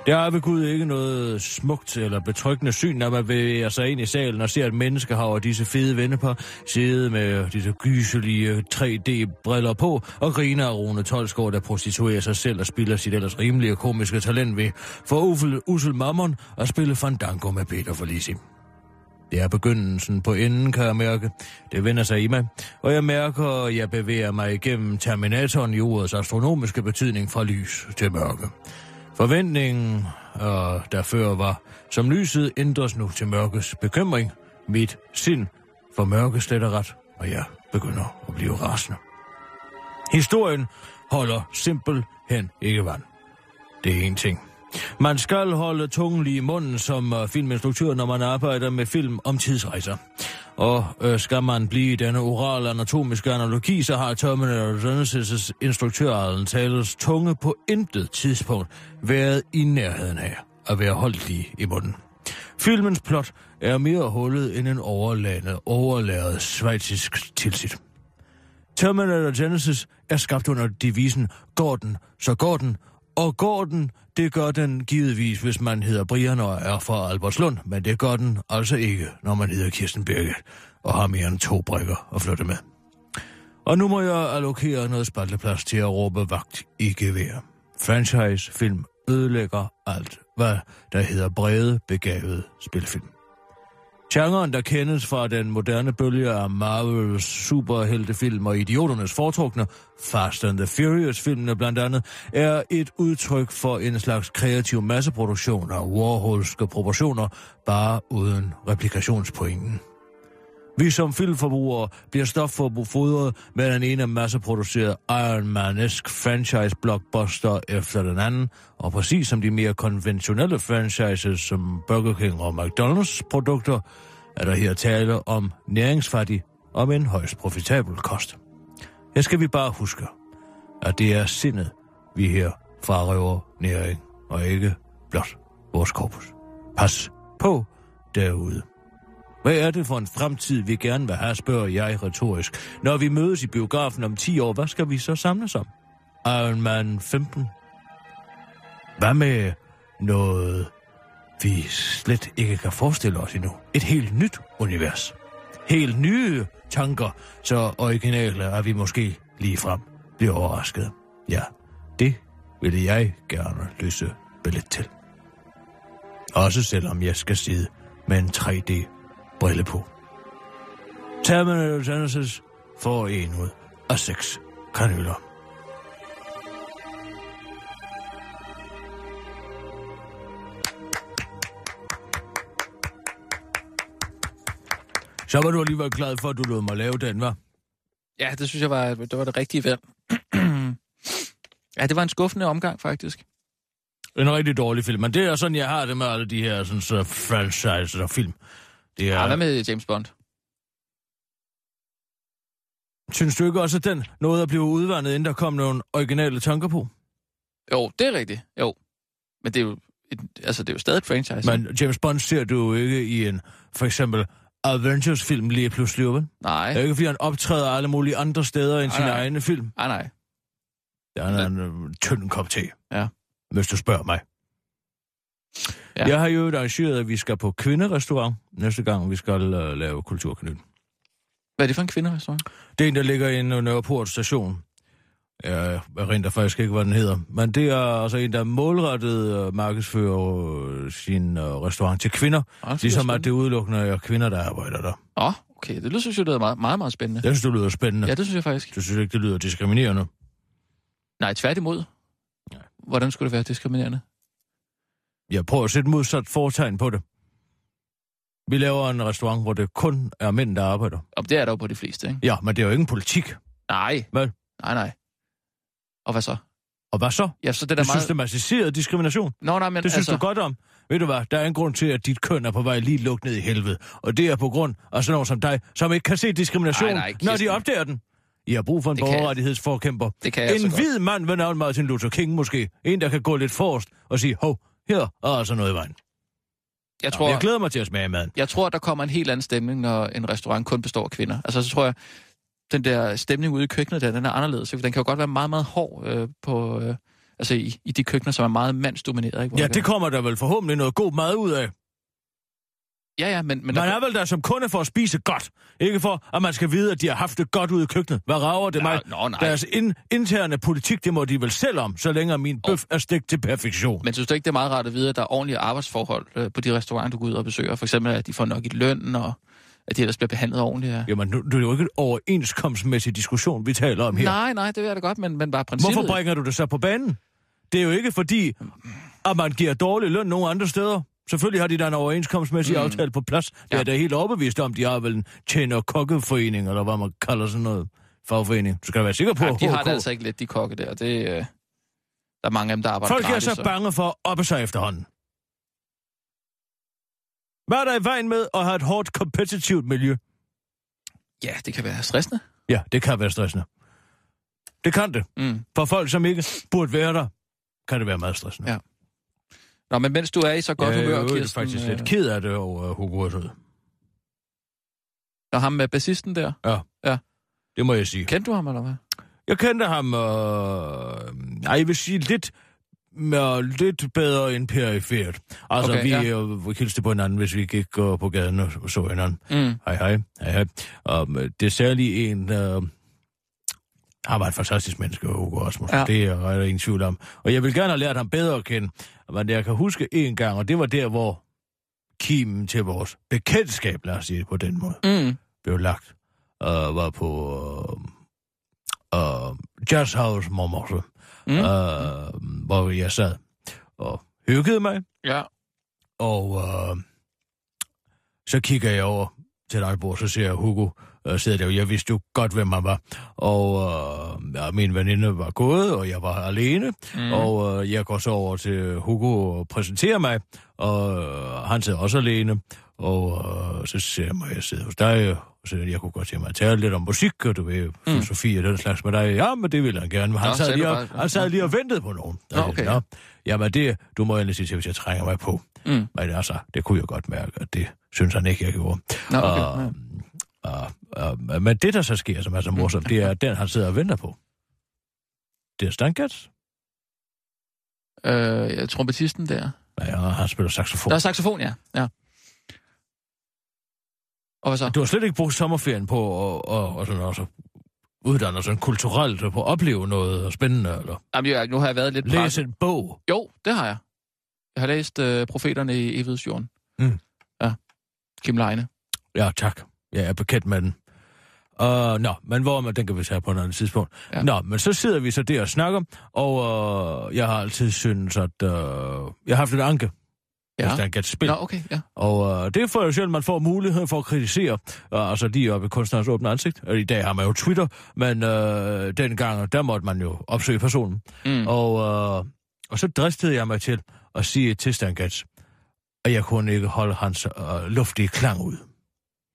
Der er ved Gud ikke noget smukt eller betryggende syn, når man bevæger sig ind i salen og ser et menneskehav og disse fede vennepar sidde med disse gyselige 3D-briller på og griner af Rune Tolsgaard, der prostituerer sig selv og spiller sit ellers rimelige komiske talent ved for ufel, Ussel mammon at spille fandango med Peter Forlisi. Det er begyndelsen på enden, kan jeg mærke. Det vender sig i mig, og jeg mærker, at jeg bevæger mig igennem Terminatoren i ordets astronomiske betydning fra lys til mørke. Forventningen, øh, der før var, som lyset ændres nu til mørkes bekymring. Mit sind for mørke slet og ret, og jeg begynder at blive rasende. Historien holder simpelthen ikke vand. Det er en ting. Man skal holde tungen lige i munden som øh, filminstruktør, når man arbejder med film om tidsrejser. Og øh, skal man blive i denne orale anatomiske analogi, så har Terminator Genesis' instruktør Alan Talers tunge på intet tidspunkt været i nærheden af at være holdt lige i munden. Filmens plot er mere hullet end en overlandet, overlæret svejtisk tilsit. Terminator Genesis er skabt under devisen Gordon, så Gordon, og går den, det gør den givetvis, hvis man hedder Brian og er fra Albertslund, men det gør den altså ikke, når man hedder Kirsten Birgit og har mere end to brækker at flytte med. Og nu må jeg allokere noget spalteplads til at råbe vagt i gevær. Franchise-film ødelægger alt, hvad der hedder brede, begavede spilfilm. Genren, der kendes fra den moderne bølge af Marvels superheltefilm og idioternes foretrukne, Fast and the Furious-filmene blandt andet, er et udtryk for en slags kreativ masseproduktion af Warholske proportioner, bare uden replikationspointen. Vi som filmforbrugere bliver stoffodret med den ene masseproducerede Iron Man-esk franchise-blockbuster efter den anden, og præcis som de mere konventionelle franchises som Burger King og McDonald's produkter, er der her tale om næringsfattig og med en højst profitabel kost. Her skal vi bare huske, at det er sindet, vi her frarøver næring, og ikke blot vores korpus. Pas på derude. Hvad er det for en fremtid, vi gerne vil have, spørger jeg retorisk. Når vi mødes i biografen om 10 år, hvad skal vi så samles om? Iron Man 15? Hvad med noget, vi slet ikke kan forestille os endnu? Et helt nyt univers. Helt nye tanker, så originale er vi måske lige frem bliver overrasket. Ja, det ville jeg gerne løse billet til. Også selvom jeg skal sidde med en 3D brille på. Terminator Genesis får en ud af seks kanyler. Så var du alligevel glad for, at du lod mig lave den, var? Ja, det synes jeg var, det var det rigtige valg. ja, det var en skuffende omgang, faktisk. En rigtig dårlig film, men det er sådan, jeg har det med alle de her sådan, så franchise og film. Det er... Ja, hvad med James Bond? Synes du ikke også, at den nåede at blive udvandet, inden der kom nogle originale tanker på? Jo, det er rigtigt. Jo. Men det er jo, et, altså, det er jo stadig et franchise. Men James Bond ser du jo ikke i en, for eksempel, Avengers-film lige pludselig, vel? Nej. Det er ikke, fordi han optræder alle mulige andre steder end Nej, sine nej. egne film. Nej, nej. Det er en øh, tynd kop te. Ja. Hvis du spørger mig. Ja. Jeg har jo arrangeret, at vi skal på kvinderestaurant næste gang, vi skal uh, lave kulturkanyl. Hvad er det for en kvinderestaurant? Det er en, der ligger inde i Nørreport station. Jeg erindrer faktisk ikke, hvad den hedder. Men det er altså en, der målrettet uh, markedsfører uh, sin uh, restaurant til kvinder. Ah, det Ligesom at det udelukkende er kvinder, der arbejder der. Åh, oh, okay. Det lyder, synes jeg, det er meget, meget, meget spændende. Jeg synes, det lyder spændende. Ja, det synes jeg faktisk. Du synes ikke, det lyder diskriminerende? Nej, tværtimod. Nej. Hvordan skulle det være diskriminerende? Jeg prøver at sætte modsat foretegn på det. Vi laver en restaurant, hvor det kun er mænd, der arbejder. Og det er der jo på de fleste, ikke? Ja, men det er jo ikke en politik. Nej. Hvad? Nej, nej. Og hvad så? Og hvad så? Ja, så det er Det da er meget... systematiseret diskrimination. Nå, nej, men Det synes altså... du godt om. Ved du hvad, der er en grund til, at dit køn er på vej lige lukket ned i helvede. Og det er på grund af sådan nogen som dig, som ikke kan se diskrimination, Nej, nej, når de opdager den. I har brug for en Det borgerrettighedsforkæmper. Det kan jeg En så godt. hvid mand ved navn Martin Luther King måske. En, der kan gå lidt forrest og sige, hov, her er altså noget i vejen. Jeg Tror... tror, Jeg glæder mig til at smage maden. jeg tror, der kommer en helt anden stemning, når en restaurant kun består af kvinder. Altså, så tror jeg, den der stemning ude i køkkenet der, den er anderledes. Den kan jo godt være meget, meget hård øh, på, øh, altså i, i de køkkener, som er meget mandsdomineret. Ikke? Ja, det kommer der vel forhåbentlig noget god mad ud af. Ja, ja, men... men Man der... er vel der som kunde for at spise godt. Ikke for, at man skal vide, at de har haft det godt ude i køkkenet. Hvad rager det Nå, mig? nå, nej. Deres in- interne politik, det må de vel selv om, så længe min bøf er stegt til perfektion. Men synes du ikke, det er meget rart at vide, at der er ordentlige arbejdsforhold øh, på de restauranter, du går ud og besøger? For eksempel, at de får nok i løn, og at de ellers bliver behandlet ordentligt. Ja. Jamen, nu, det er jo ikke en overenskomstmæssig diskussion, vi taler om her. Nej, nej, det vil jeg da godt, men, men bare princippet. Hvorfor bringer du det så på banen? Det er jo ikke fordi, at man giver dårlig løn nogen andre steder. Selvfølgelig har de da en overenskomstmæssig mm. aftale på plads. Det Ja. er da helt overbevist om, de har vel en tjener kokkeforening, eller hvad man kalder sådan noget. Fagforening. Så skal du være sikker på, Ja, de har det altså ikke let, de kokke der. Det, øh, der er mange af dem, der arbejder Folk er gratis. så bange for at oppe sig efterhånden. Hvad er der i vejen med at have et hårdt, kompetitivt miljø? Ja, det kan være stressende. Ja, det kan være stressende. Det kan det. Mm. For folk, som ikke burde være der, kan det være meget stressende. Ja. Nå, men mens du er i så godt jeg humør, er jo Kirsten... faktisk øh, lidt ked af det over Hugo Røsød. Og ham med bassisten der. Det må jeg sige. Kendte du ham, eller hvad? Jeg kendte ham, øh, ej, jeg vil sige lidt, med, lidt bedre end perifert. Altså, Okay, vi ja. ja. øh, hilste på hinanden, hvis vi gik øh, på gaden og så hinanden. Mm. Hej, hej. hej, hej. Um, det er særlig en... Uh, han var et fantastisk menneske, Hugo Osmus. Ja. Det er der ingen tvivl om. Og jeg vil gerne have lært ham bedre at kende. Men jeg kan huske en gang, og det var der, hvor kimen til vores bekendtskab, lad os sige det på den måde, Mm. blev lagt. Uh, var på uh, uh, Jazz House Momorse, Mm. mm. uh, hvor jeg sad og hyggede mig. Ja. Og øh, så kigger jeg over til andet bord, så ser jeg Hugo øh, sidde der. Jeg vidste jo godt, hvem han var. Og øh, ja, min veninde var gået, og jeg var alene. Mm. Mm. Og øh, jeg går så over til Hugo og præsenterer mig. Og øh, han sidder også alene. Og øh, så ser jeg mig, jeg sidder hos dig, og så jeg kunne godt tænke mig at tale lidt om musik, og du ved, filosofi og den slags med dig. Ja, men det ville han gerne. Men han, Nå, sad lige, og, bare- han sad lige og ventede på nogen. Nå, okay, ja. Nå, jamen det, du må endelig sige til, hvis jeg trænger mig på. Mm. Men altså, det kunne jeg godt mærke, at det synes han ikke, jeg gjorde. Nå, okay. Og, ja. Og, og, men det, der så sker, som er så morsomt, det er den, han sidder og venter på. Det er Stan Getz. Øh, ja, trompetisten der. Ja, han spiller saxofon. Der er saxofon, ja. ja. Og hvad så? Du har slet ikke brugt sommerferien på at og, og sådan også uddanne sådan kulturelt og på at opleve noget spændende, eller Jamen, jeg, nu har jeg været lidt presset. en bog. Jo, det har jeg. Jeg har læst øh, Profeterne i Evidsjorden. Mm. Ja. Kim Leine. Ja, tak. Jeg er bekendt med den. Uh, nå, men hvor man, den kan vi tage på et andet tidspunkt. Ja. Nå, men så sidder vi så der og snakker, og uh, jeg har altid syntes, at uh, jeg har haft et anke, ja. Hvis der er et spil. Nå, okay, ja. Og øh, det får jo selv, man får mulighed for at kritisere, øh, altså lige oppe i kunstnerens åbne ansigt. Og I dag har man jo Twitter, men øh, dengang, der måtte man jo opsøge personen. Mm. Og, øh, og så dristede jeg mig til at sige til Stan Getz, at jeg kunne ikke holde hans øh, luftige klang ud.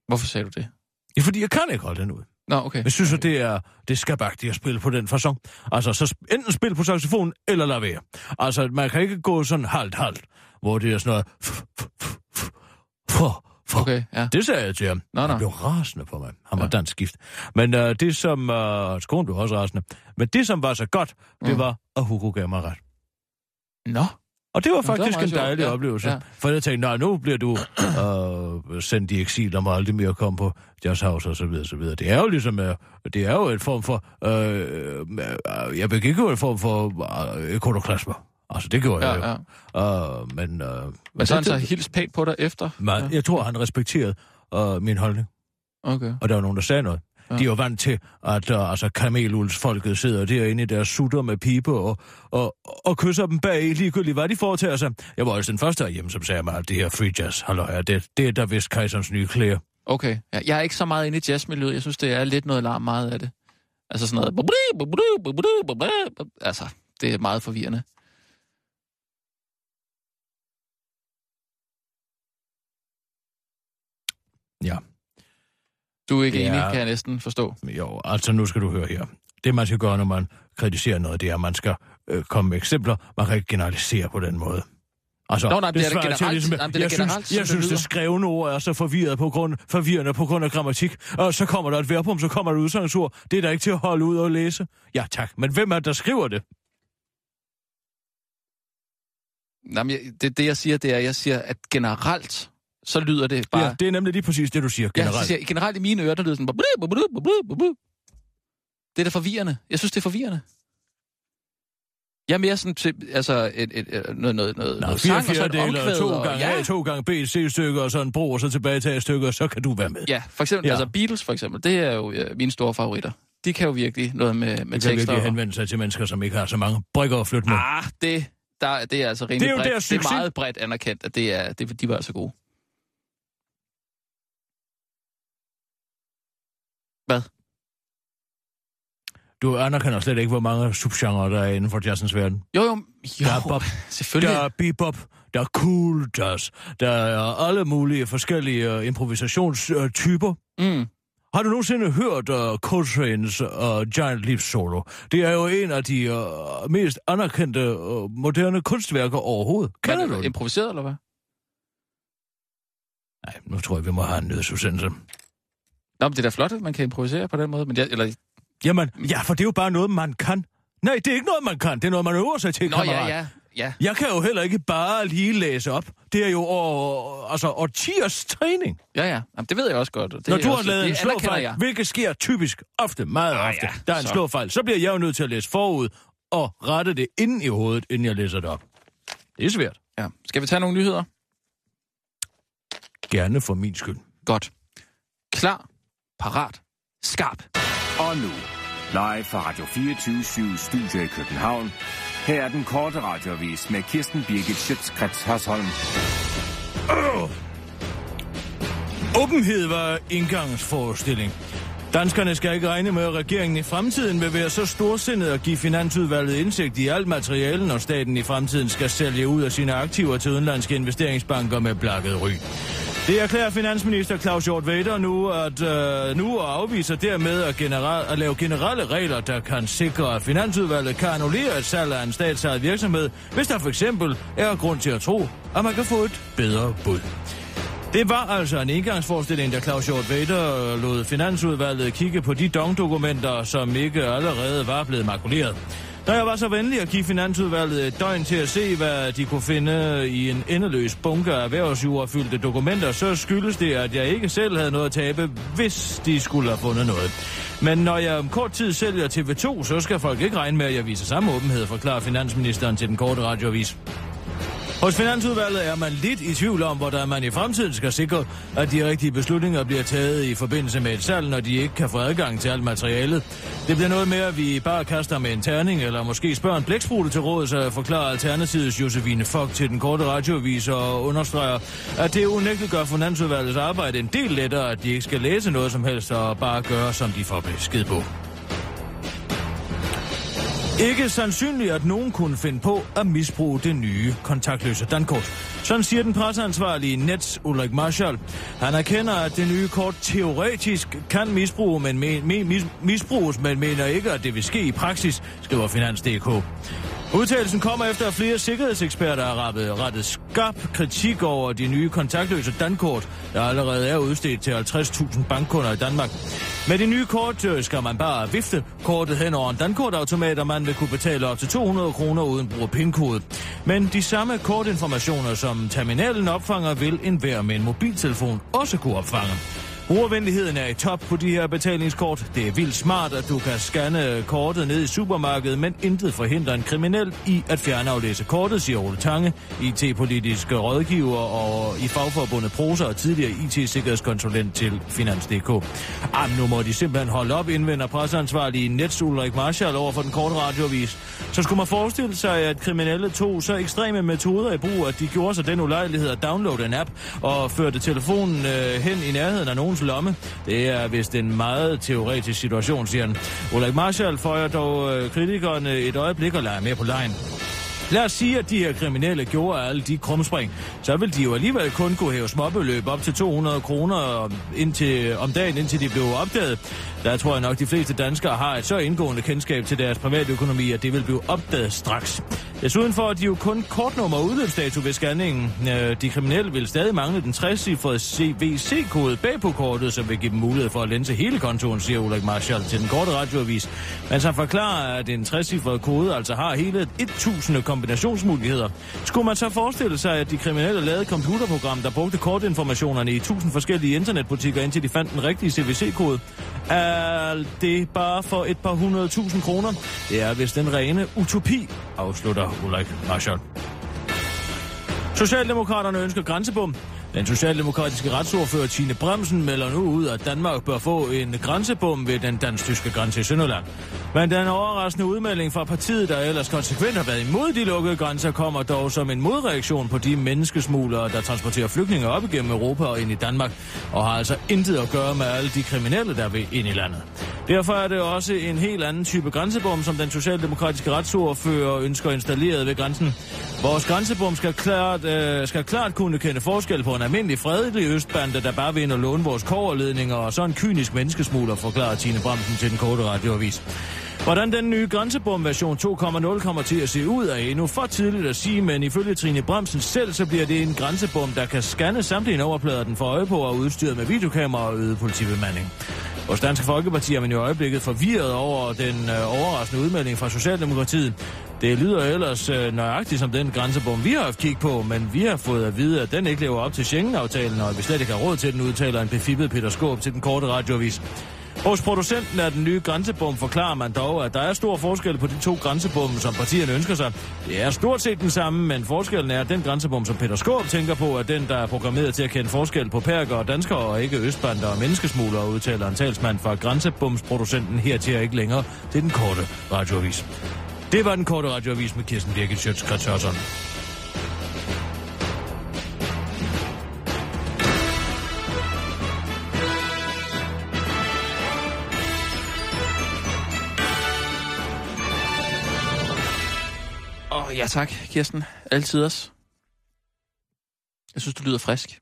Hvorfor sagde du det? Ja, fordi jeg kan ikke holde den ud. Nå, okay. Jeg synes, at det er, det er skabagtigt at spille på den fasong. Altså, så enten spil på saxofon, eller lad være. Altså, man kan ikke gå sådan halvt-halvt, hvor det er sådan noget... f- f- f- f- For, for. Okay, ja. Det sagde jeg til ham. Nå, Han nå. blev rasende på mig. Han var Ja. dansk gift. Men øh, det som... Øh, kone blev også rasende. Men det, som var så godt, det Mm. var, at Hugo gav mig ret. Nå. Og det var det var faktisk en dejlig ja. oplevelse. Ja. For jeg tænkte, nej, nu bliver du øh, sendt i eksil og må aldrig mere komme på Jazz House og så videre, så videre. Det er jo ligesom, øh, det er jo en form for, øh, øh, jeg begik jo en form for øh, ikonoklasmer. Altså, det gjorde Ja, jeg jo. ja. Øh, men, øh, Men så har han så hils pænt på dig efter? men, jeg tror, han respekterede øh, min holdning. Okay. Og der var nogen, der sagde noget. Ja. De er jo vant til, at uh, altså, kamelulsfolket sidder derinde i deres sutter med pibe og, og, og kysser dem bag ligegyldigt, hvad de foretager sig. Altså. Jeg var altså den første herhjemme, som sagde mig, at det her free jazz, halløj, det, det er der vist kejserens nye klæder. Okay. Ja, jeg er ikke så meget inde i jazzmiljøet. Jeg synes, det er lidt noget larm meget af det. Altså sådan noget... Altså, det er meget forvirrende. Ja. Du er ikke Det enig, er- kan jeg næsten forstå. Jo, altså nu skal du høre her. Det, man skal gøre, når man kritiserer noget, det er, at man skal øh, komme med eksempler. Man kan ikke generalisere på den måde. Altså, Nå, nej, det er da svarer til generelt- nej, det er jeg generelt, synes, jeg det synes, lyder. det skrevne ord er så forvirret på grund, forvirrende på grund af grammatik. Og så kommer der et verbum, så kommer der et udsangsord. Det er da ikke til at holde ud og læse. Ja, tak. Men hvem er det, der skriver det? Nej, men jeg, det, det, jeg siger, det er, jeg siger, at generelt, så lyder det bare... Ja, det er nemlig lige præcis det, du siger Ja, generelt. så siger, generelt i mine ører, der lyder sådan... Det er da forvirrende. Jeg synes, det er forvirrende. Jeg er mere sådan til, altså, et, et, et, noget, noget, noget, Nå, noget sang og så et omkvæd. to og, gange ja, A, to gange B, C-stykker, og så en bro, og så tilbage til A-stykker, så kan du være med. ja, for eksempel, ja. Ja. altså Beatles for eksempel, det er jo øh, mine store favoritter. De kan jo virkelig noget med, med Det kan tekster. virkelig henvende sig til mennesker, som ikke har så mange brikker at flytte med. Ah, det, der, det er altså rimelig Det er bredt. deres det er meget bredt anerkendt, at det er, det, de var altså gode. Hvad? Du anerkender slet ikke, hvor mange subgenre der er inden for jazzens verden. Jo, jo, jo, Der er bop, selvfølgelig. Der er bebop, der er cool jazz, der er alle mulige forskellige uh, improvisationstyper. Mm. Har du nogensinde hørt uh, Coltrane's uh, Giant Leap Solo? Det er jo en af de uh, mest anerkendte uh, moderne kunstværker overhovedet. Kender du den? Improviseret, eller hvad? Nej, nu tror jeg, vi må have en nødsudsendelse. Nå, men det er da flot, at man kan improvisere på den måde. Men jeg, eller, Jamen, ja, for det er jo bare noget, man kan. Nej, det er ikke noget, man kan. Det er noget, man øver sig til, Nå, kammerat. ja, ja, ja. Jeg kan jo heller ikke bare lige læse op. Det er jo år, altså årtiers træning. Ja, ja. Jamen, det ved jeg også godt. Det Når du har også, lavet en slåfejl, hvilket sker typisk ofte, meget Ah, ofte, ja, der er en så. slåfejl, så bliver jeg jo nødt til at læse forud og rette det ind i hovedet, inden jeg læser det op. Det er svært. Ja. Skal vi tage nogle nyheder? Gerne for min skyld. Godt. Klar, parat, skarp. Og nu, live fra Radio 24 Studio i København. Her er den korte radiovis med Kirsten Birgit Schøtzgrads Hasholm. Åbenhed var indgangsforestilling. Danskerne skal ikke regne med, at regeringen i fremtiden vil være så storsindet at give Finansudvalget indsigt i alt materiale, når staten i fremtiden skal sælge ud af sine aktiver til udenlandske investeringsbanker med blakket ry. Det erklærer finansminister Claus Hjort Vader nu, at, øh, nu og afviser dermed at, general, at lave generelle regler, der kan sikre, at Finansudvalget kan annullere et salg af en statsejet virksomhed, hvis der for eksempel er grund til at tro, at man kan få et bedre bud. Det var altså en indgangsforestilling, da Claus Hjort Vader øh, lod Finansudvalget kigge på de dongdokumenter, som ikke allerede var blevet makuleret. Da jeg var så venlig at give Finansudvalget et døgn til at se, hvad de kunne finde i en endeløs bunke af erhvervsjordfyldte dokumenter, så skyldes det, at jeg ikke selv havde noget at tabe, hvis de skulle have fundet noget. Men når jeg om kort tid sælger TV2, så skal folk ikke regne med, at jeg viser samme åbenhed, forklarer finansministeren til den korte radioavis. Hos Finansudvalget er man lidt i tvivl om, hvordan man i fremtiden skal sikre, at de rigtige beslutninger bliver taget i forbindelse med et salg, når de ikke kan få adgang til alt materialet. Det bliver noget med, at vi bare kaster med en terning, eller måske spørger en blæksprutte til råd, så øh, forklarer Alternativets Josefine Fock til den korte radioavis og understreger, at det unægteligt gør Finansudvalgets arbejde en del lettere, at de ikke skal læse noget som helst og bare gøre, som de får besked på. Ikke sandsynligt, at nogen kunne finde på at misbruge det nye kontaktløse dankort. Sådan siger den presseansvarlige Nets Ulrik Marshall. Han erkender, at det nye kort teoretisk kan misbruge, men me, me, mis, misbruges, men mener ikke, at det vil ske i praksis, skriver Finans.dk. Udtalelsen kommer efter, at flere sikkerhedseksperter har rettet, rettet skarp kritik over de nye kontaktløse dankort, der allerede er udstedt til 50.000 bankkunder i Danmark. Med de nye kort øh, skal man bare vifte kortet hen over en dankortautomat, og man vil kunne betale op til 200 kroner uden brug af pindkode. Men de samme kortinformationer, som terminalen opfanger, vil enhver med en mobiltelefon også kunne opfange. Brugervenligheden er i top på de her betalingskort. Det er vildt smart, at du kan scanne kortet ned i supermarkedet, men intet forhindrer en kriminel i at fjernaflæse kortet, siger Ole Tange, IT-politiske rådgiver og i fagforbundet Prosa og tidligere IT-sikkerhedskonsulent til Finans.dk. Am, nu må de simpelthen holde op, indvender presseansvarlige Nets Ulrik Marshall over for den korte radiovis. Så skulle man forestille sig, at kriminelle tog så ekstreme metoder i brug, at de gjorde sig den ulejlighed at downloade en app og førte telefonen øh, hen i nærheden af nogens lomme. Det er vist en meget teoretisk situation, siger han. Ulrik Marshall føjer dog øh, kritikerne et øjeblik og leger mere på lejen. Lad os sige, at de her kriminelle gjorde alle de krumspring. Så vil de jo alligevel kun kunne hæve småbeløb op til 200 kroner indtil, om dagen, indtil de blev opdaget. Der tror jeg nok, de fleste danskere har et så indgående kendskab til deres private økonomi, at det vil blive opdaget straks. Desuden får de jo kun kortnummer og udløbsdato ved scanningen. Øh, de kriminelle vil stadig mangle den 60-cifrede CVC-kode bag på kortet, som vil give dem mulighed for at lænse hele kontoen, siger Ulrik Marshall til den korte radioavis. Men så forklarer, at en 60-cifrede kode altså har hele 1000 kombinationsmuligheder. Skulle man så forestille sig, at de kriminelle lavede et computerprogram, der brugte kortinformationerne i 1000 forskellige internetbutikker, indtil de fandt den rigtige CVC-kode? Er det bare for et par hundrede tusind kroner? Det er vist den rene utopi, afslutter Ulrik Marshall. Socialdemokraterne ønsker grænsebom. Den socialdemokratiske retsordfører Tine Bremsen melder nu ud, at Danmark bør få en grænsebom ved den dansk-tyske grænse i Sønderland. Men den overraskende udmelding fra partiet, der ellers konsekvent har været imod de lukkede grænser, kommer dog som en modreaktion på de menneskesmuglere, der transporterer flygtninge op igennem Europa og ind i Danmark, og har altså intet at gøre med alle de kriminelle, der vil ind i landet. Derfor er det også en helt anden type grænsebom, som den socialdemokratiske retsordfører ønsker installeret ved grænsen. Vores grænsebom skal klart, øh, skal klart kunne kende forskel på en almindelig fredelig østbande, der bare vil ind og låne vores koverledninger, og så en kynisk menneskesmugler, forklarer Tine Bremsen til den korte radioavis. Hvordan den nye grænsebom version 2.0 kommer til at se ud er endnu for tidligt at sige, men ifølge Trine Bremsen selv, så bliver det en grænsebom, der kan scanne samtlige overplader, den får øje på og udstyret med videokamera og øget politibemanding. Vores Danske Folkeparti er man i øjeblikket forvirret over den øh, overraskende udmelding fra Socialdemokratiet. Det lyder ellers øh, nøjagtigt som den grænsebom, vi har haft kig på, men vi har fået at vide, at den ikke lever op til Schengen-aftalen, og at vi slet ikke har råd til den, udtaler en befippet Peter Skåb til den korte radioavis. Hos producenten af den nye grænsebom forklarer man dog, at der er stor forskel på de to grænsebomme, som partierne ønsker sig. Det er stort set den samme, men forskellen er, at den grænsebom, som Peter Skåb tænker på, er den, der er programmeret til at kende forskel på perker og danskere, og ikke østbander og menneskesmuglere, udtaler en talsmand fra grænsebomsproducenten her til ikke længere til den korte radioavis. Det var den korte radioavis med Kirsten Birgit Schøtz, Hørsson. Åh, oh, ja tak, Kirsten. Altid også. Jeg synes, du lyder frisk.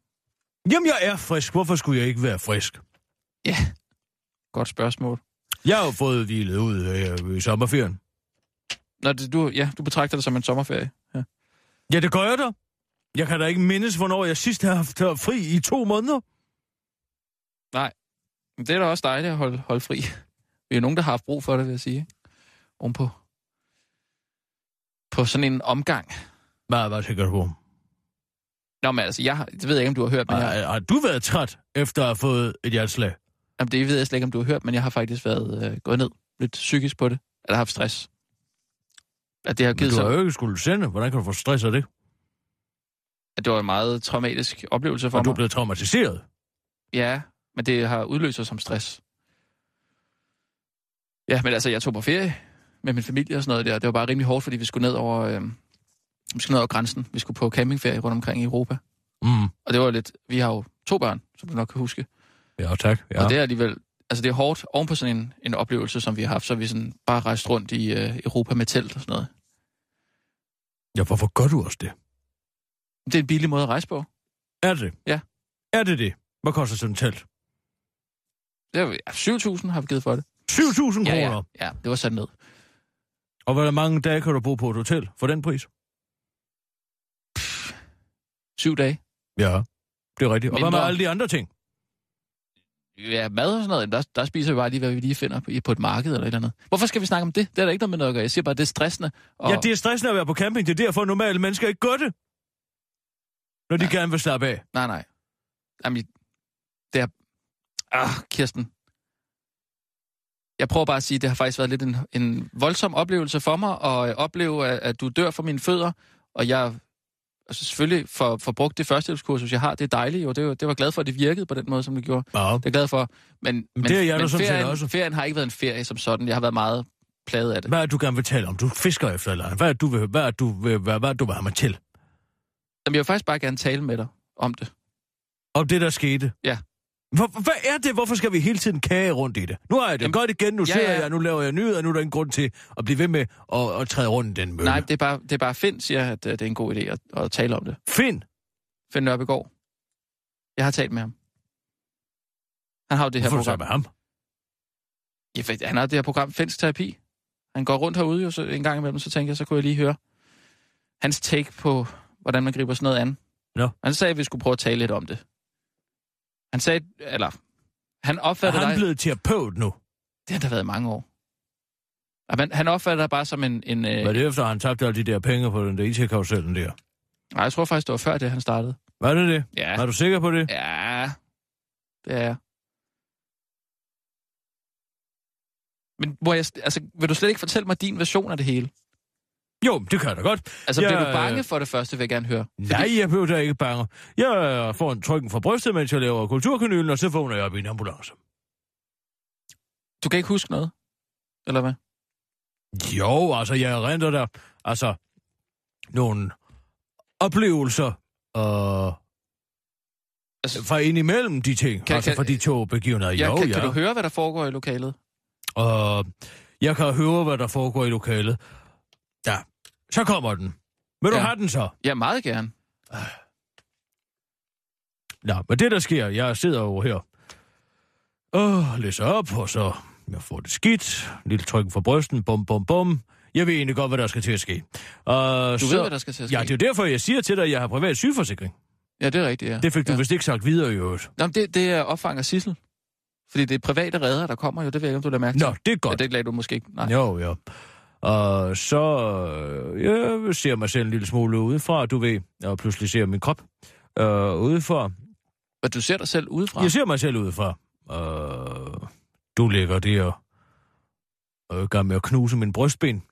Jamen, jeg er frisk. Hvorfor skulle jeg ikke være frisk? Ja. Godt spørgsmål. Jeg har jo fået hvilet ud øh, i sommerferien. Nå, det, du, ja, du betragter det som en sommerferie. Ja. Ja, det gør jeg da. Jeg kan da ikke mindes, hvornår jeg sidst har haft øh, fri i to måneder. Nej, men det er da også dejligt at holde, holde fri. Vi er nogen, der har haft brug for det, vil jeg sige. Ovenpå. På sådan en omgang. Hvad, hvad tænker du på? Nå, men altså, jeg, det ved jeg ikke, om du har hørt, men jeg, Har, har du været træt, efter at have fået et hjerteslag? jamen, det ved jeg slet ikke, om du har hørt, men jeg har faktisk været øh, gået ned lidt psykisk på det. Eller haft stress. At det har Men givet du sig, har jo ikke skulle sende. Hvordan kan du få stress af det? at det var en meget traumatisk oplevelse for Og du er mig. blevet traumatiseret. Ja, men det har udløst sig som stress. Ja, men altså, jeg tog på ferie med min familie og sådan noget der. Det var bare rimelig hårdt, fordi vi skulle ned over, øh, vi skulle ned over grænsen. Vi skulle på campingferie rundt omkring i Europa. Mm. Og det var lidt... Vi har jo to børn, som du nok kan huske. Ja, tak. Ja. Og det er alligevel... Altså, det er hårdt oven på sådan en, en oplevelse, som vi har haft. Så vi sådan bare rejst rundt i øh, Europa med telt og sådan noget. ja, hvorfor gør du også det? Det er en billig måde at rejse på. Er det? Ja. Er det det? Hvad koster sådan et telt? Det er, ja, 7.000 har vi givet for det. 7.000 Ja, kroner. ja, ja, det var sat ned. Og hvor mange dage kan du bo på et hotel for den pris? Syv dage. Ja, det er rigtigt. Og hvad med Mindre. alle de andre ting? Ja, mad og sådan noget, der, der spiser vi bare lige, hvad vi lige finder på, på et marked eller et eller andet. Hvorfor skal vi snakke om det? Det er der ikke noget med noget at gøre. Jeg siger bare, det er stressende. Og, Ja, det er stressende at være på camping. Det er derfor, normale mennesker ikke gør det. Når de Ja. gerne vil slappe af. Nej, nej. Jamen, det er... Ah, Kirsten. Jeg prøver bare at sige, at det har faktisk været lidt en, en voldsom oplevelse for mig, at opleve, at, at du dør for mine fødder, og jeg altså selvfølgelig får, får brugt det førstehjælpskursus, jeg har. Det er dejligt jo. Det, var, det var glad for, at det virkede på den måde, som det gjorde. Ja. Det er glad for. Men, men, det er jeg men ferien, også. ferien har ikke været en ferie som sådan. Jeg har været meget plaget af det. Hvad er det, du gerne vil tale om? Du fisker efter eller. Hvad er det, du vil, hvad er det, du vil, hvad, hvad er det, du vil have mig til? Jamen, jeg vil faktisk bare gerne tale med dig om det. Om det, der skete? Ja. Hvor, hvad er det? Hvorfor skal vi hele tiden kage rundt i det? Nu har jeg det Jamen, godt igen, nu ja, ser ja. jeg, nu laver jeg nyheder, nu er der ingen grund til at blive ved med at, at træde rundt i den mølle. Nej, det er bare, det er bare Finn, siger, at øh, det er en god idé at, at tale om det. Find! Finn Nørbegaard. Jeg har talt med ham. Han har jo det her Hvorfor program. med ham? Ja, for han har det her program, Finns Terapi. Han går rundt herude jo så en gang imellem, så tænker jeg, så kunne jeg lige høre hans take på, hvordan man griber sådan noget an. Nå. Han sagde, at vi skulle prøve at tale lidt om det. Han sagde, eller han Er opfattede han dig... blevet terapeut nu? Det har der været mange år. Men han opfatter dig bare som en... en øh... Hvad er det efter, at han tabte alle de der penge på den der IT-karusellen der? Nej, jeg tror faktisk, det var før det, han startede. Var det det? Ja. Er du sikker på det? Ja, det er jeg. Men må jeg, altså, vil du slet ikke fortælle mig din version af det hele? Jo, det kan jeg da godt. Altså, Ja, bliver du øh, bange for det første, vil jeg gerne høre. Nej, jeg behøver da ikke bange. Jeg øh, får en trykken fra brystet, mens jeg laver kulturkanylen, og så vågner jeg op i en ambulance. Du kan ikke huske noget? Eller hvad? Jo, altså, jeg renter der, altså, nogle oplevelser, og Altså, fra ind imellem de ting, Kan- kan, altså kan- fra de to begivenheder. ja, jo, kan, ja. kan du høre, hvad der foregår i lokalet? Og jeg kan høre, hvad der foregår i lokalet. Ja, så kommer den. Vil du Ja. have den så? Ja, meget gerne. Nå, men det der sker, jeg sidder over her og læser op, og så jeg får det skidt. En lille tryk for brysten, bum, bum, bum. Jeg ved egentlig godt, hvad der skal til at ske. Og Du så, ved, hvad der skal til at ske. Ja, det er jo derfor, jeg siger til dig, at jeg har privat sygeforsikring. Ja, det er rigtigt, ja. Det fik du ja. vist ikke sagt videre i øvrigt. Nå, det, det er opfang af Sissel. Fordi det er private redder, der kommer jo. Det ved jeg ikke, om du lader mærke til. Nå, det er Ja, godt. det lagde du måske ikke. Nej. Jo, jo. Og så øh, jeg ser mig selv en lille smule udefra, du ved, og pludselig ser min krop øh, udefra. Men du ser dig selv udefra. Jeg ser mig selv udefra. Og du ligger der og i gang med at knuse min brystben.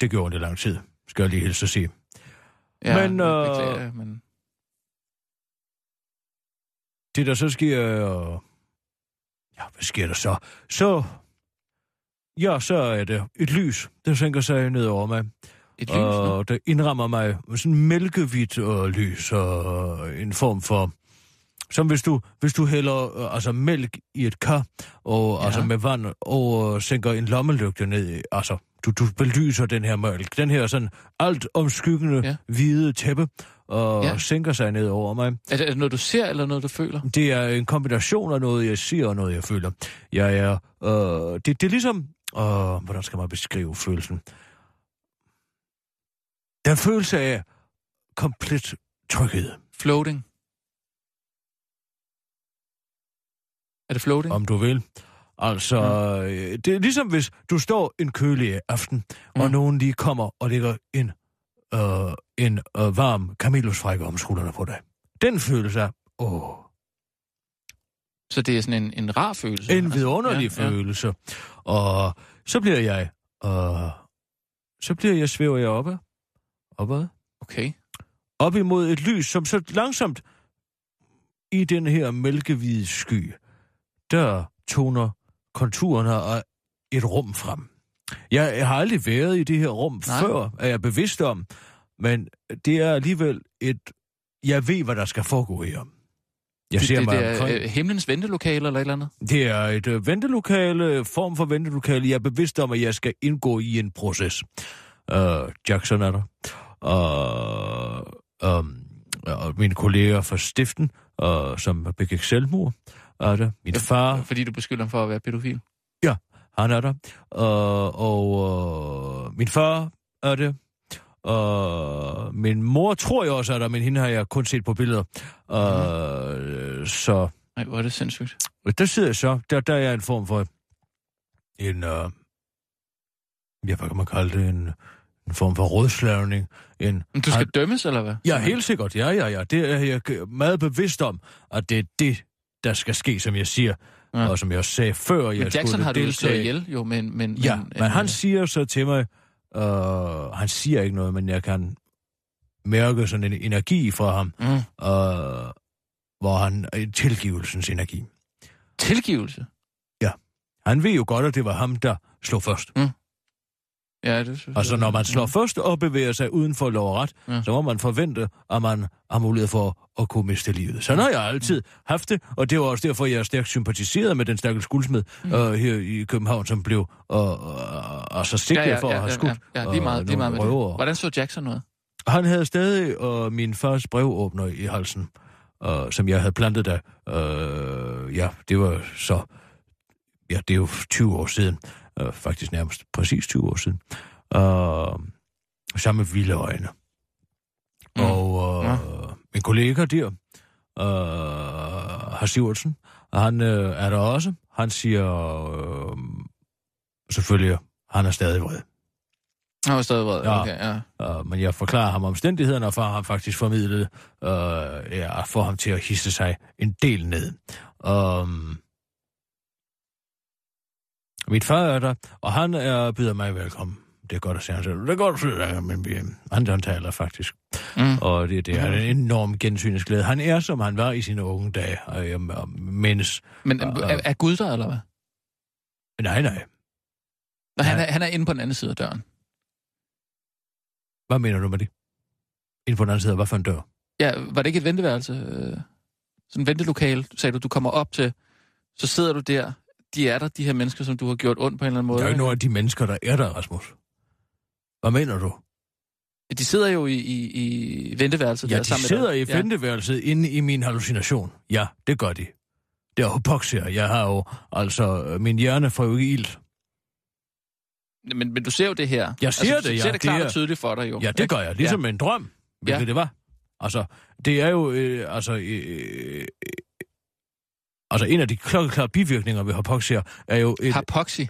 Det gjorde det lang tid, skal jeg lige hilse at sige. ja, men, det øh, beklager men... Det der så sker, øh, ja, hvad sker der så? Så, ja, så er det et lys, der sænker sig ned over mig. Et lys, og det indrammer mig med sådan mælkehvidt og lys og en form for... Som hvis du, hvis du hælder øh, altså mælk i et kar, og Ja. altså med vand, og øh, sænker en lommelygte ned i, altså du, du belyser den her mælk, den her sådan alt omskyggende Ja. hvide tæppe, og Ja. sænker sig ned over mig. Er det, er det noget, du ser, eller noget, du føler? Det er en kombination af noget, jeg siger, og noget, jeg føler. Jeg er... Øh, det, det er ligesom... Øh, hvordan skal man beskrive følelsen? Den følelse af komplet tryghed, Floating. Er det floating? om du vil. Altså, Mm. øh, det er ligesom hvis du står en kølig aften, og Mm. nogen lige kommer og lægger en, øh, en øh, varm kamillosfrække om skuldrene på dig. Den følelse er, åh, Så det er sådan en, en rar følelse? En vidunderlig Altså, ja, ja, følelse. Og så bliver jeg... Og så bliver jeg, svæver jeg oppe. Opad. Okay. Op imod et lys, som så langsomt i den her mælkehvide sky, der toner konturerne af et rum frem. Jeg, jeg har aldrig været i det her rum Nej. Nej. før, er jeg bevidst om, men det er alligevel et... Jeg ved, hvad der skal foregå her. Jeg Det, ser det, mig det er omkring. øh, himlens ventelokale eller et eller andet? Det er et øh, ventelokale, form for ventelokale. Jeg er bevidst om, at jeg skal indgå i en proces. Uh, Jackson er der. Og, um, og mine kolleger fra stiften, uh, som begik selvmord, er der. Min far, Fordi du beskylder ham for at være pædofil? han er der. Uh, og uh, min far er det. Og min mor tror jeg også er der, men hende har jeg kun set på billeder. Uh, så Nej, hvor er det sindssygt. Og der sidder jeg så, der, der er en form for en, øh, ja, hvad kan man kalde det, en, en form for rådslavning. En, Men du skal dømmes, eller hvad? ja, helt sikkert, ja, ja, ja. Det er jeg meget bevidst om, at det er det, der skal ske, som jeg siger. Ja. Og som jeg sagde før, jeg Men Jackson skulle har du jo slået deltage. ihjel, jo, men... men Ja, men, men han siger så til mig, øh, han siger ikke noget, men jeg kan mærke sådan en energi fra ham, Mm. øh, hvor han, en tilgivelsens energi. Tilgivelse? Han ved jo godt, at det var ham, der slog først. Ja, det synes Altså, jeg. når man slår først og bevæger sig uden for lov og ret, Ja. ja. så må man forvente, at man har mulighed for at kunne miste livet. Sådan har jeg altid haft det, og det var også derfor, jeg er stærkt sympatiseret med den stakkels guldsmed mm. uh, her i København, som blev uh, uh, så sigtet ja, ja, for at ja, have ja, skudt ja, ja, lige meget, øh, lige meget nogle med det. røvere. Hvordan så Jackson noget? Han havde stadig uh, min fars brevåbner i halsen, uh, som jeg havde plantet der. Uh, ja, det var så... Ja, det er jo 20 år siden. Uh, faktisk nærmest præcis 20 år siden. Uh, sammen med vilde øjne. Mm. Og uh, Ja. min kollega der, uh, Har Sivertsen, han uh, er der også. Han siger uh, selvfølgelig, han er stadig vred. Han var stadig vred. Ja. Okay, ja. Uh, men jeg forklarer ham omstændighederne, og for ham faktisk formidlet, uh, ja, får ham til at hisse sig en del ned. Um, mit far er der, og han er, byder mig velkommen. Det er godt at se ham selv. Det er godt at se dig, men vi, han, han taler faktisk. Mm. Og det, det er en enorm gensynsglæde. Han er, som han var i sine unge dage, og jeg mindes... Men Ja, er, er Gud der, eller hvad? Nej, nej. Nå, han, er, han er inde på den anden side af døren. Hvad mener du med det? Ind på den anden side, hvad for en dør? Ja, var det ikke et venteværelse? Øh, Sådan et ventelokale, sagde du, du kommer op til, så sidder du der, de er der, de her mennesker, som du har gjort ondt på en eller anden måde. Der er jo ikke nogen af de mennesker, der er der, Rasmus. Hvad mener du? De sidder jo i, i, i venteværelset Ja, der de sammen sidder med i dig. venteværelset inde i min hallucination. Ja, det gør de. Det er hypoxia. Jeg har jo, altså, min hjerne får jo ikke ild. Ja. Men, men du ser jo det her. Jeg ser altså, det, Du ser ja. det klart Det er- og tydeligt for dig jo. Ja, det gør jeg. Ligesom en drøm, hvilket Ja. det var. Altså, det er jo, øh, altså, øh, øh, altså, en af de klokkeklare bivirkninger ved hypoxia er jo et Hypoxia.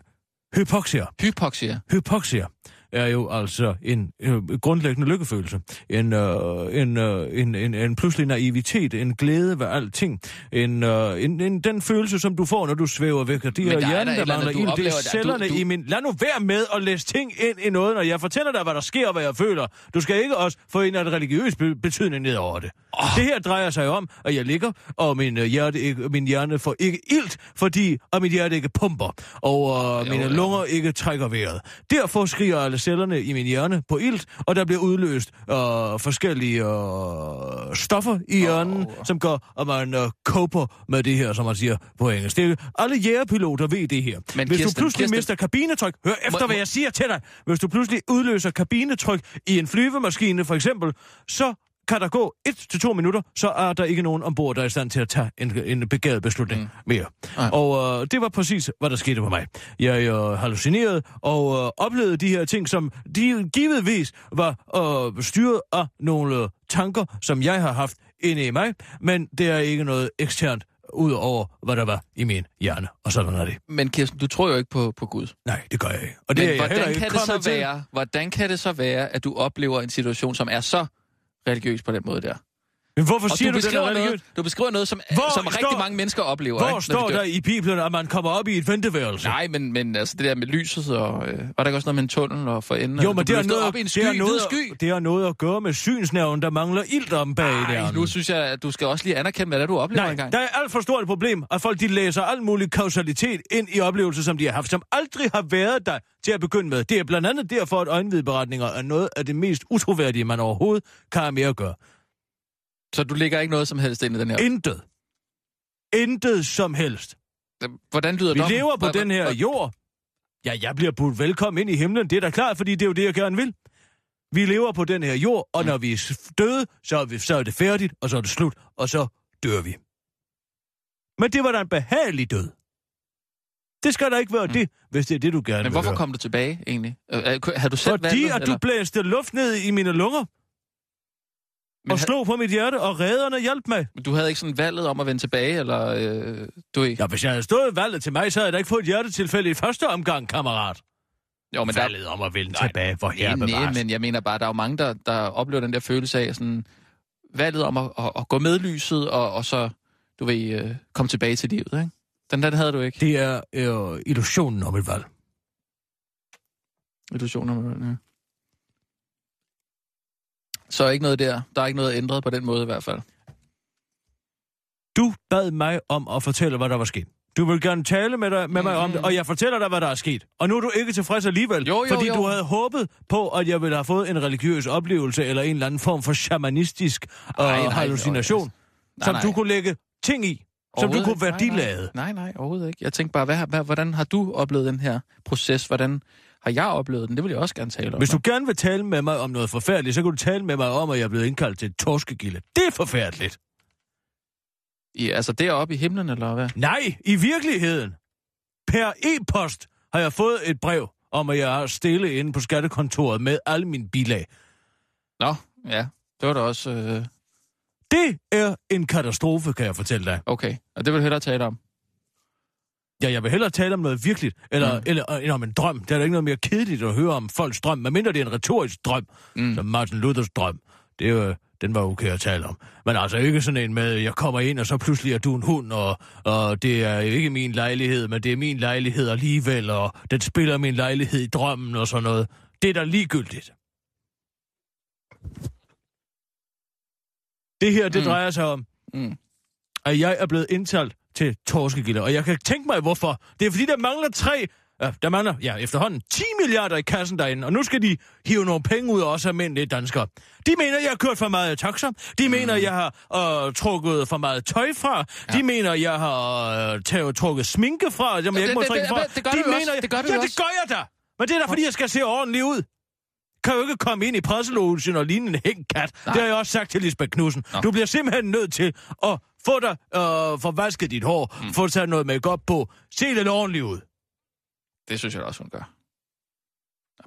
hypoxia. Hypoxia. Hypoxia er jo altså en øh, grundlæggende lykkefølelse. En, øh, en, øh, en, en, en pludselig naivitet, en glæde ved alting. En, øh, en, en, den følelse, som du får, når du svæver væk. Og de her er hjernen, der mangler ild, det er at du- cellerne du- i min... Lad nu være med at læse ting ind i noget, når jeg fortæller dig, hvad der sker og hvad jeg føler. Du skal ikke også få en af det religiøs be- betydning ned over det. Oh. Det her drejer sig om, at jeg ligger, og min, øh, hjerte ikke, min hjerne får ikke ilt, fordi og mit hjerte ikke pumper, og øh, Jo, mine ja. lunger ikke trækker vejret. Derfor skriger alle cellerne i min hjerne på ilt, og der bliver udløst øh, forskellige øh, stoffer i hjernen, Åh. som gør, at man øh, coper med det her, som man siger på engelsk. Det er, alle jægerpiloter ved det her. Men Hvis Kirsten, du pludselig Kirsten- mister kabinetryk, hør efter, Må- hvad jeg siger til dig. Hvis du pludselig udløser kabinetryk i en flyvemaskine, for eksempel, så kan der gå et til to minutter, så er der ikke nogen ombord, der er i stand til at tage en, en begavet beslutning mm. mere. Nej. Og øh, det var præcis, hvad der skete på mig. Jeg øh, hallucinerede og øh, oplevede de her ting, som de givetvis var øh, styret af nogle øh, tanker, som jeg har haft inde i mig, men det er ikke noget eksternt ud over, hvad der var i min hjerne. Og sådan er det. Men Kirsten, du tror jo ikke på, på Gud. Nej, det gør jeg ikke. Og det Men er jeg hvordan ikke kan, det så til. være, hvordan kan det så være, at du oplever en situation, som er så religiøs på den måde der? Men hvorfor Og siger du du, den er noget, du beskriver noget, som, Hvor som står- rigtig mange mennesker oplever. Hvor ikke, står der i Bibelen, at man kommer op i et venteværelse? Nej, men, men altså det der med lyset, og øh, var der ikke også noget med en tunnel og for enden? Jo, men det slået noget, op i en sky, det, har noget, sky. det har noget at gøre med synsnerven, der mangler ild om bag Ej, der. nu synes jeg, at du skal også lige anerkende, hvad det er, du oplever Nej, engang. der er alt for stort et problem, at folk de læser alt mulig kausalitet ind i oplevelser, som de har haft, som aldrig har været der til at begynde med. Det er blandt andet derfor, at øjenvidberetninger er noget af det mest utroværdige, man overhovedet kan have med at gøre. Så du lægger ikke noget som helst ind i den her... Intet. Intet som helst. Hvordan lyder Vi dommen? lever på den her jord. Ja, jeg bliver budt velkommen ind i himlen, det er da klart, fordi det er jo det, jeg gerne vil. Vi lever på den her jord, og når vi er døde, så er, vi, så er det færdigt, og så er det slut, og så dør vi. Men det var da en behagelig død. Det skal da ikke være mm. det, hvis det er det, du gerne Men vil hvorfor kom du tilbage, egentlig? Øh, øh, Har du selv Fordi valgt, at du eller? blæste luft ned i mine lunger, Men og slog på mit hjerte, og redderne hjalp mig. Men du havde ikke sådan valget om at vende tilbage, eller øh, du ikke? Ja, hvis jeg havde stået valget til mig, så havde jeg da ikke fået et hjertetilfælde i første omgang, kammerat. Jo, men der, Valget om at vende tilbage, hvor nej, her nej, bevares. men jeg mener bare, der er jo mange, der, der oplever den der følelse af sådan, valget om at, at, at gå med lyset, og, og så, du ved, øh, komme tilbage til livet, ikke? Den der den havde du ikke. Det er øh, illusionen om et valg. Illusioner. Ja. Så ikke noget der. Der er ikke noget ændret på den måde i hvert fald. Du bad mig om at fortælle, hvad der var sket. Du vil gerne tale med, dig, med mig om det, og jeg fortæller dig, hvad der er sket. Og nu er du ikke tilfreds alligevel, Jo, jo, fordi jo. du havde håbet på, at jeg ville have fået en religiøs oplevelse, eller en eller anden form for shamanistisk øh, Ej, nej, hallucination, nej, som nej. du kunne lægge ting i, som du kunne ikke. Nej, værdilade. Nej, nej, nej, overhovedet ikke. Jeg tænkte bare, hvad, hvad, hvordan har du oplevet den her proces? Hvordan har jeg oplevet den? Det vil jeg også gerne tale om. Hvis du gerne vil tale med mig om noget forfærdeligt, så kan du tale med mig om, at jeg er blevet indkaldt til et torskegilde. Det er forfærdeligt. I, altså deroppe i himlen, eller hvad? Nej, i virkeligheden. Per e-post har jeg fået et brev om, at jeg er stille inde på skattekontoret med alle mine bilag. Nå, ja. Det var da også... Øh, Det er en katastrofe, kan jeg fortælle dig. okay, og det vil jeg hellere tale om. Ja, jeg vil hellere tale om noget virkeligt, eller, Mm. eller end om en drøm. Det er da ikke noget mere kedeligt at høre om folks drøm, medmindre det er en retorisk drøm, Mm. som Martin Luthers drøm. Det er jo, den var okay at tale om. Men altså ikke sådan en med, jeg kommer ind, og så pludselig er du en hund, og, og det er ikke min lejlighed, men det er min lejlighed alligevel, og den spiller min lejlighed i drømmen og sådan noget. Det er da ligegyldigt. Det her, det mm. drejer sig om, Mm. at jeg er blevet indtalt til torskegilder, og jeg kan tænke mig, hvorfor. Det er fordi, der mangler tre... Ja, der mangler, ja, efterhånden 10 milliarder i kassen derinde, og nu skal de hive nogle penge ud af os almindelige danskere. De mener, jeg har kørt for meget taxa. De mm. mener, jeg har øh, trukket for meget tøj fra. Ja. De mener, jeg har øh, taget, trukket sminke fra, som jeg det- ikke må det- trække det- fra. det gør de du mener, også. jeg- Det gør du ja, det gør jeg da. Men det er da, fordi jeg skal se ordentligt ud. kan jo ikke komme ind i presselogen og ligne en hængt kat. Nej. Det har jeg også sagt til Lisbeth Knudsen. Nå. Du bliver simpelthen nødt til at få dig øh, forvasket dit hår, mm. få taget noget makeup på, se lidt ordentligt ud. Det synes jeg også, hun gør.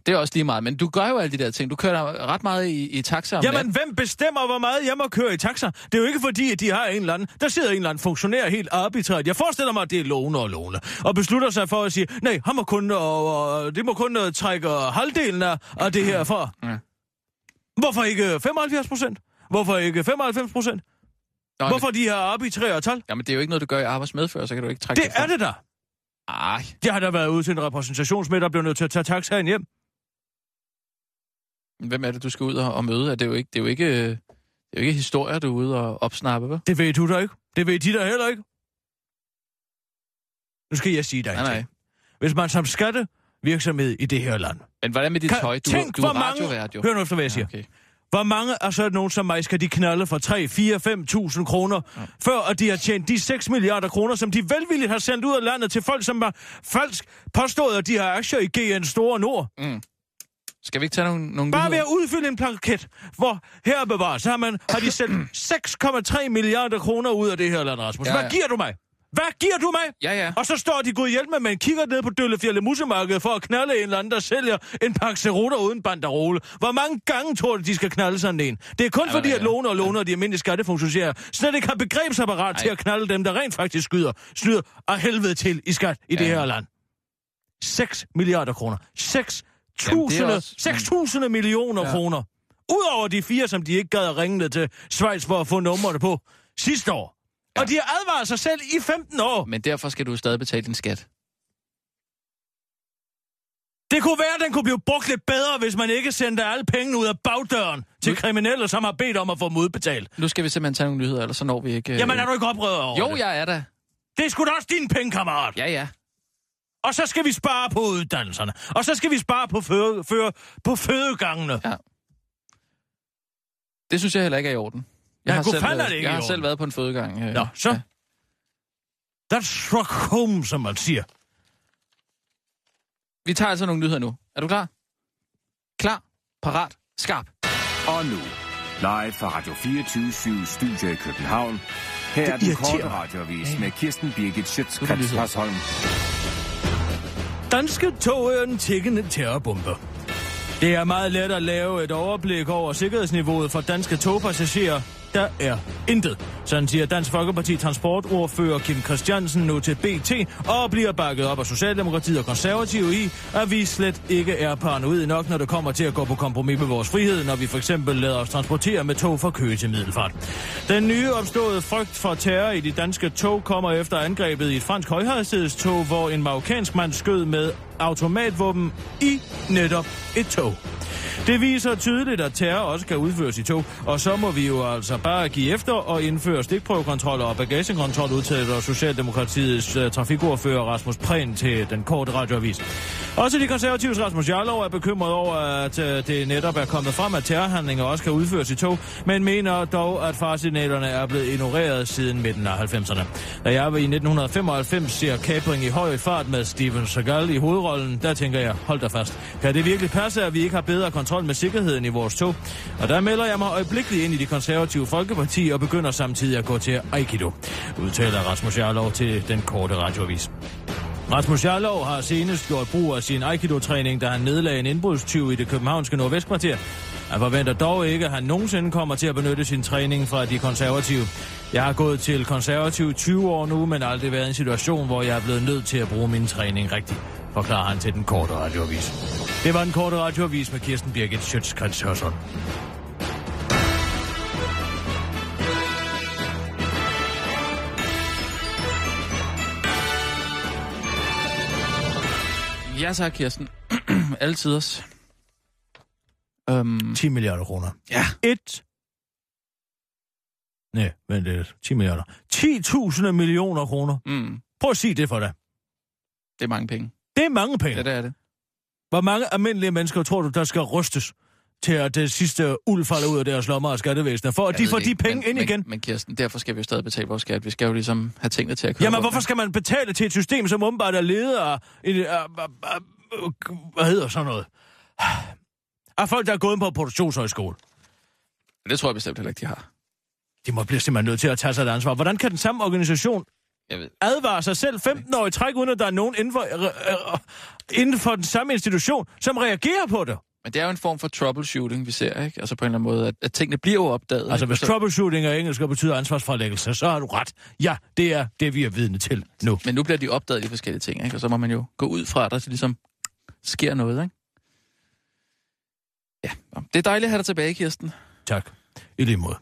Det er også lige meget, men du gør jo alle de der ting. Du kører ret meget i, i taxa Jamen, natten. hvem bestemmer, hvor meget jeg må køre i taxa? Det er jo ikke fordi, at de har en eller anden... Der sidder en eller anden funktionær helt arbitrært. Jeg forestiller mig, at det er Lone og Lone. Og beslutter sig for at sige, nej, han må kun, og, og, det må kun uh, trække halvdelen af, af det her fra. Ja. Hvorfor ikke 75 procent? Hvorfor ikke 95 procent? Nå, Hvorfor de her arbitrære tal? Det, jamen, det er jo ikke noget, du gør i arbejdsmedfører, så kan du ikke trække Det fra. er det da. Ej, Jeg har da været ude til en repræsentationsmøde, der blev nødt til at tage taxaen hjem. Hvem er det, du skal ud og, og møde? Det er jo ikke, det er jo ikke, øh, det er jo ikke historier, du er ude og opsnappe, vel? Det ved du da ikke. Det ved de da heller ikke. Nu skal jeg sige dig Nej, nej. ting. Hvis man som skattevirksomhed i det her land... Men hvordan med dit Kan, tøj? Du, tænk, du hvor mange... jo. Hør nu efter, hvad jeg. Ja, okay. Hvor mange af sådan nogen som mig skal de knalde for 3, 4, 5.000 kroner, ja. før at de har tjent de 6 milliarder kroner, som de velvilligt har sendt ud af landet til folk, som har falsk påstået, at de har aktier i GN Store Nord. Skal vi ikke tage nogle, nogle Bare ved at udfylde en blanket, hvor her bevares, så har, man, har de sendt 6,3 milliarder kroner ud af det her land, Rasmus. Ja, Hvad ja. giver du mig? Hvad giver du mig? Ja, ja. Og så står de gud hjælp med, man kigger ned på Døllefjælde Musemarked for at knalde en eller anden, der sælger en pakke cerutter uden banderole. Hvor mange gange tror du, de skal knalde sådan en? Det er kun Ja, fordi, ja, at ja. låner og låner de almindelige skattefunktionærer slet ikke har begrebsapparat til Ej. at knalde dem, der rent faktisk skyder, snyder af helvede til i skat i det Ja. her land. 6 milliarder kroner. 6 Jamen, det er tusinde, også- 6.000 millioner Ja. kroner. Udover de fire, som de ikke gad at ringe ned til Schweiz for at få numrene på sidste år. Og de har advaret sig selv i 15 år. Men derfor skal du stadig betale din skat. Det kunne være, at den kunne blive brugt lidt bedre, hvis man ikke sendte alle pengene ud af bagdøren til Nu- kriminelle, som har bedt om at få dem udbetalt. Nu skal vi simpelthen tage nogle nyheder, ellers så når vi ikke... øh, Jamen er du ikke oprørt over Jo, det? jeg er da. Det er sgu da også din penge, kammerat. Ja, ja. Og så skal vi spare på uddannelserne. Og så skal vi spare på, føde, føde, på fødegangene. Ja. Det synes jeg heller ikke er i orden. Jeg Ja, har, selv, er været- ikke jeg har selv været på en fødegang. øh, Nå, så. ja. That's struck home, som man siger. Vi tager altså nogle nyheder nu. Er du klar? Klar, parat, skarp. Og nu, live fra Radio 24 Studio i København. Her er Det den irriterer korte radiovis med Kirsten Birgit er Schøtzgrads. Hasholm. Danske tog er en tækkende terrorbombe. Det er meget let at lave et overblik over sikkerhedsniveauet for danske togpassagerer. Der er intet. Sådan siger Dansk Folkeparti transportordfører Kim Christiansen nu til BT, og bliver bakket op af Socialdemokratiet og Konservative i, at vi slet ikke er paranoide nok, når det kommer til at gå på kompromis med vores frihed, når vi for eksempel lader os transportere med tog fra Køge til Middelfart. Den nye opståede frygt for terror i de danske tog kommer efter angrebet i et fransk højhastighedstog, hvor en marokkansk mand skød med automatvåben i netop et tog. Det viser tydeligt, at terror også kan udføres i tog, og så må vi jo altså bare give efter og indføre stikprøvekontroller og bagagekontrol, udtaler Socialdemokratiets uh, trafikordfører Rasmus Prehn til den korte radioavis. Også de konservatives Rasmus Jarlov er bekymret over, at uh, det netop er kommet frem, at terrorhandlinger også kan udføres i tog, men mener dog, at farsignalerne er blevet ignoreret siden midten af 90'erne. Da jeg var i 1995 ser kapring i høj fart med Steven Seagal i hovedrollen, der tænker jeg, hold da fast. Kan det virkelig passe, at vi ikke har bedre kontrol med sikkerheden i vores tog? Og der melder jeg mig øjeblikkeligt ind i de konservative Folkeparti og begynder samtidig at gå til Aikido, udtaler Rasmus Jarlov til den korte radioavis. Rasmus Jarlov har senest gjort brug af sin Aikido-træning, da han nedlagde en indbrudstyv i det københavnske nordvestkvarter. Han forventer dog ikke, at han nogensinde kommer til at benytte sin træning fra de konservative. Jeg har gået til konservativ 20 år nu, men aldrig været i en situation, hvor jeg er blevet nødt til at bruge min træning rigtigt, forklarer han til den korte radioavis. Det var den korte radioavis med Kirsten Birgit Schøtzgrads Hørsholm. Ja, tak, Kirsten. Altid os. Øhm, 10 milliarder kroner. ja. Et... Nej, vent lidt. 10 milliarder. 10.000 millioner kroner. Mm, Prøv at sige det for dig. det er mange penge. Det er mange penge. Ja, det er det. Hvor mange almindelige mennesker tror du, der skal rystes til at det sidste uld falder ud af deres lommer af skattevæsenet, for at de får de penge men, ind men, igen? Men Kirsten, derfor skal vi jo stadig betale vores skat. Vi skal jo ligesom have tingene til at køre Jamen, hvorfor skal man betale til et system, som åbenbart er ledet af... Af, af, af hvad hedder sådan noget? Af folk, der er gået på produktionshøjskole. Det tror jeg bestemt heller ikke, de har. De må blive simpelthen nødt til at tage sig et ansvar. Hvordan kan den samme organisation Jeg ved. advare sig selv 15 år i træk, uden at der er nogen inden for, øh, øh, inden for den samme institution, som reagerer på det? Men det er jo en form for troubleshooting, vi ser, ikke? Altså på en eller anden måde, at, at tingene bliver jo opdaget. Altså, ikke? hvis Så- troubleshooting er engelsk og betyder ansvarsforlæggelse, så har du ret. Ja, det er det, vi er vidne til nu. Men nu bliver de opdaget, de forskellige ting, ikke? Og så må man jo gå ud fra, at der ligesom sker noget, ikke? Ja, det er dejligt at have dig tilbage, Kirsten. Tak. I lige måde.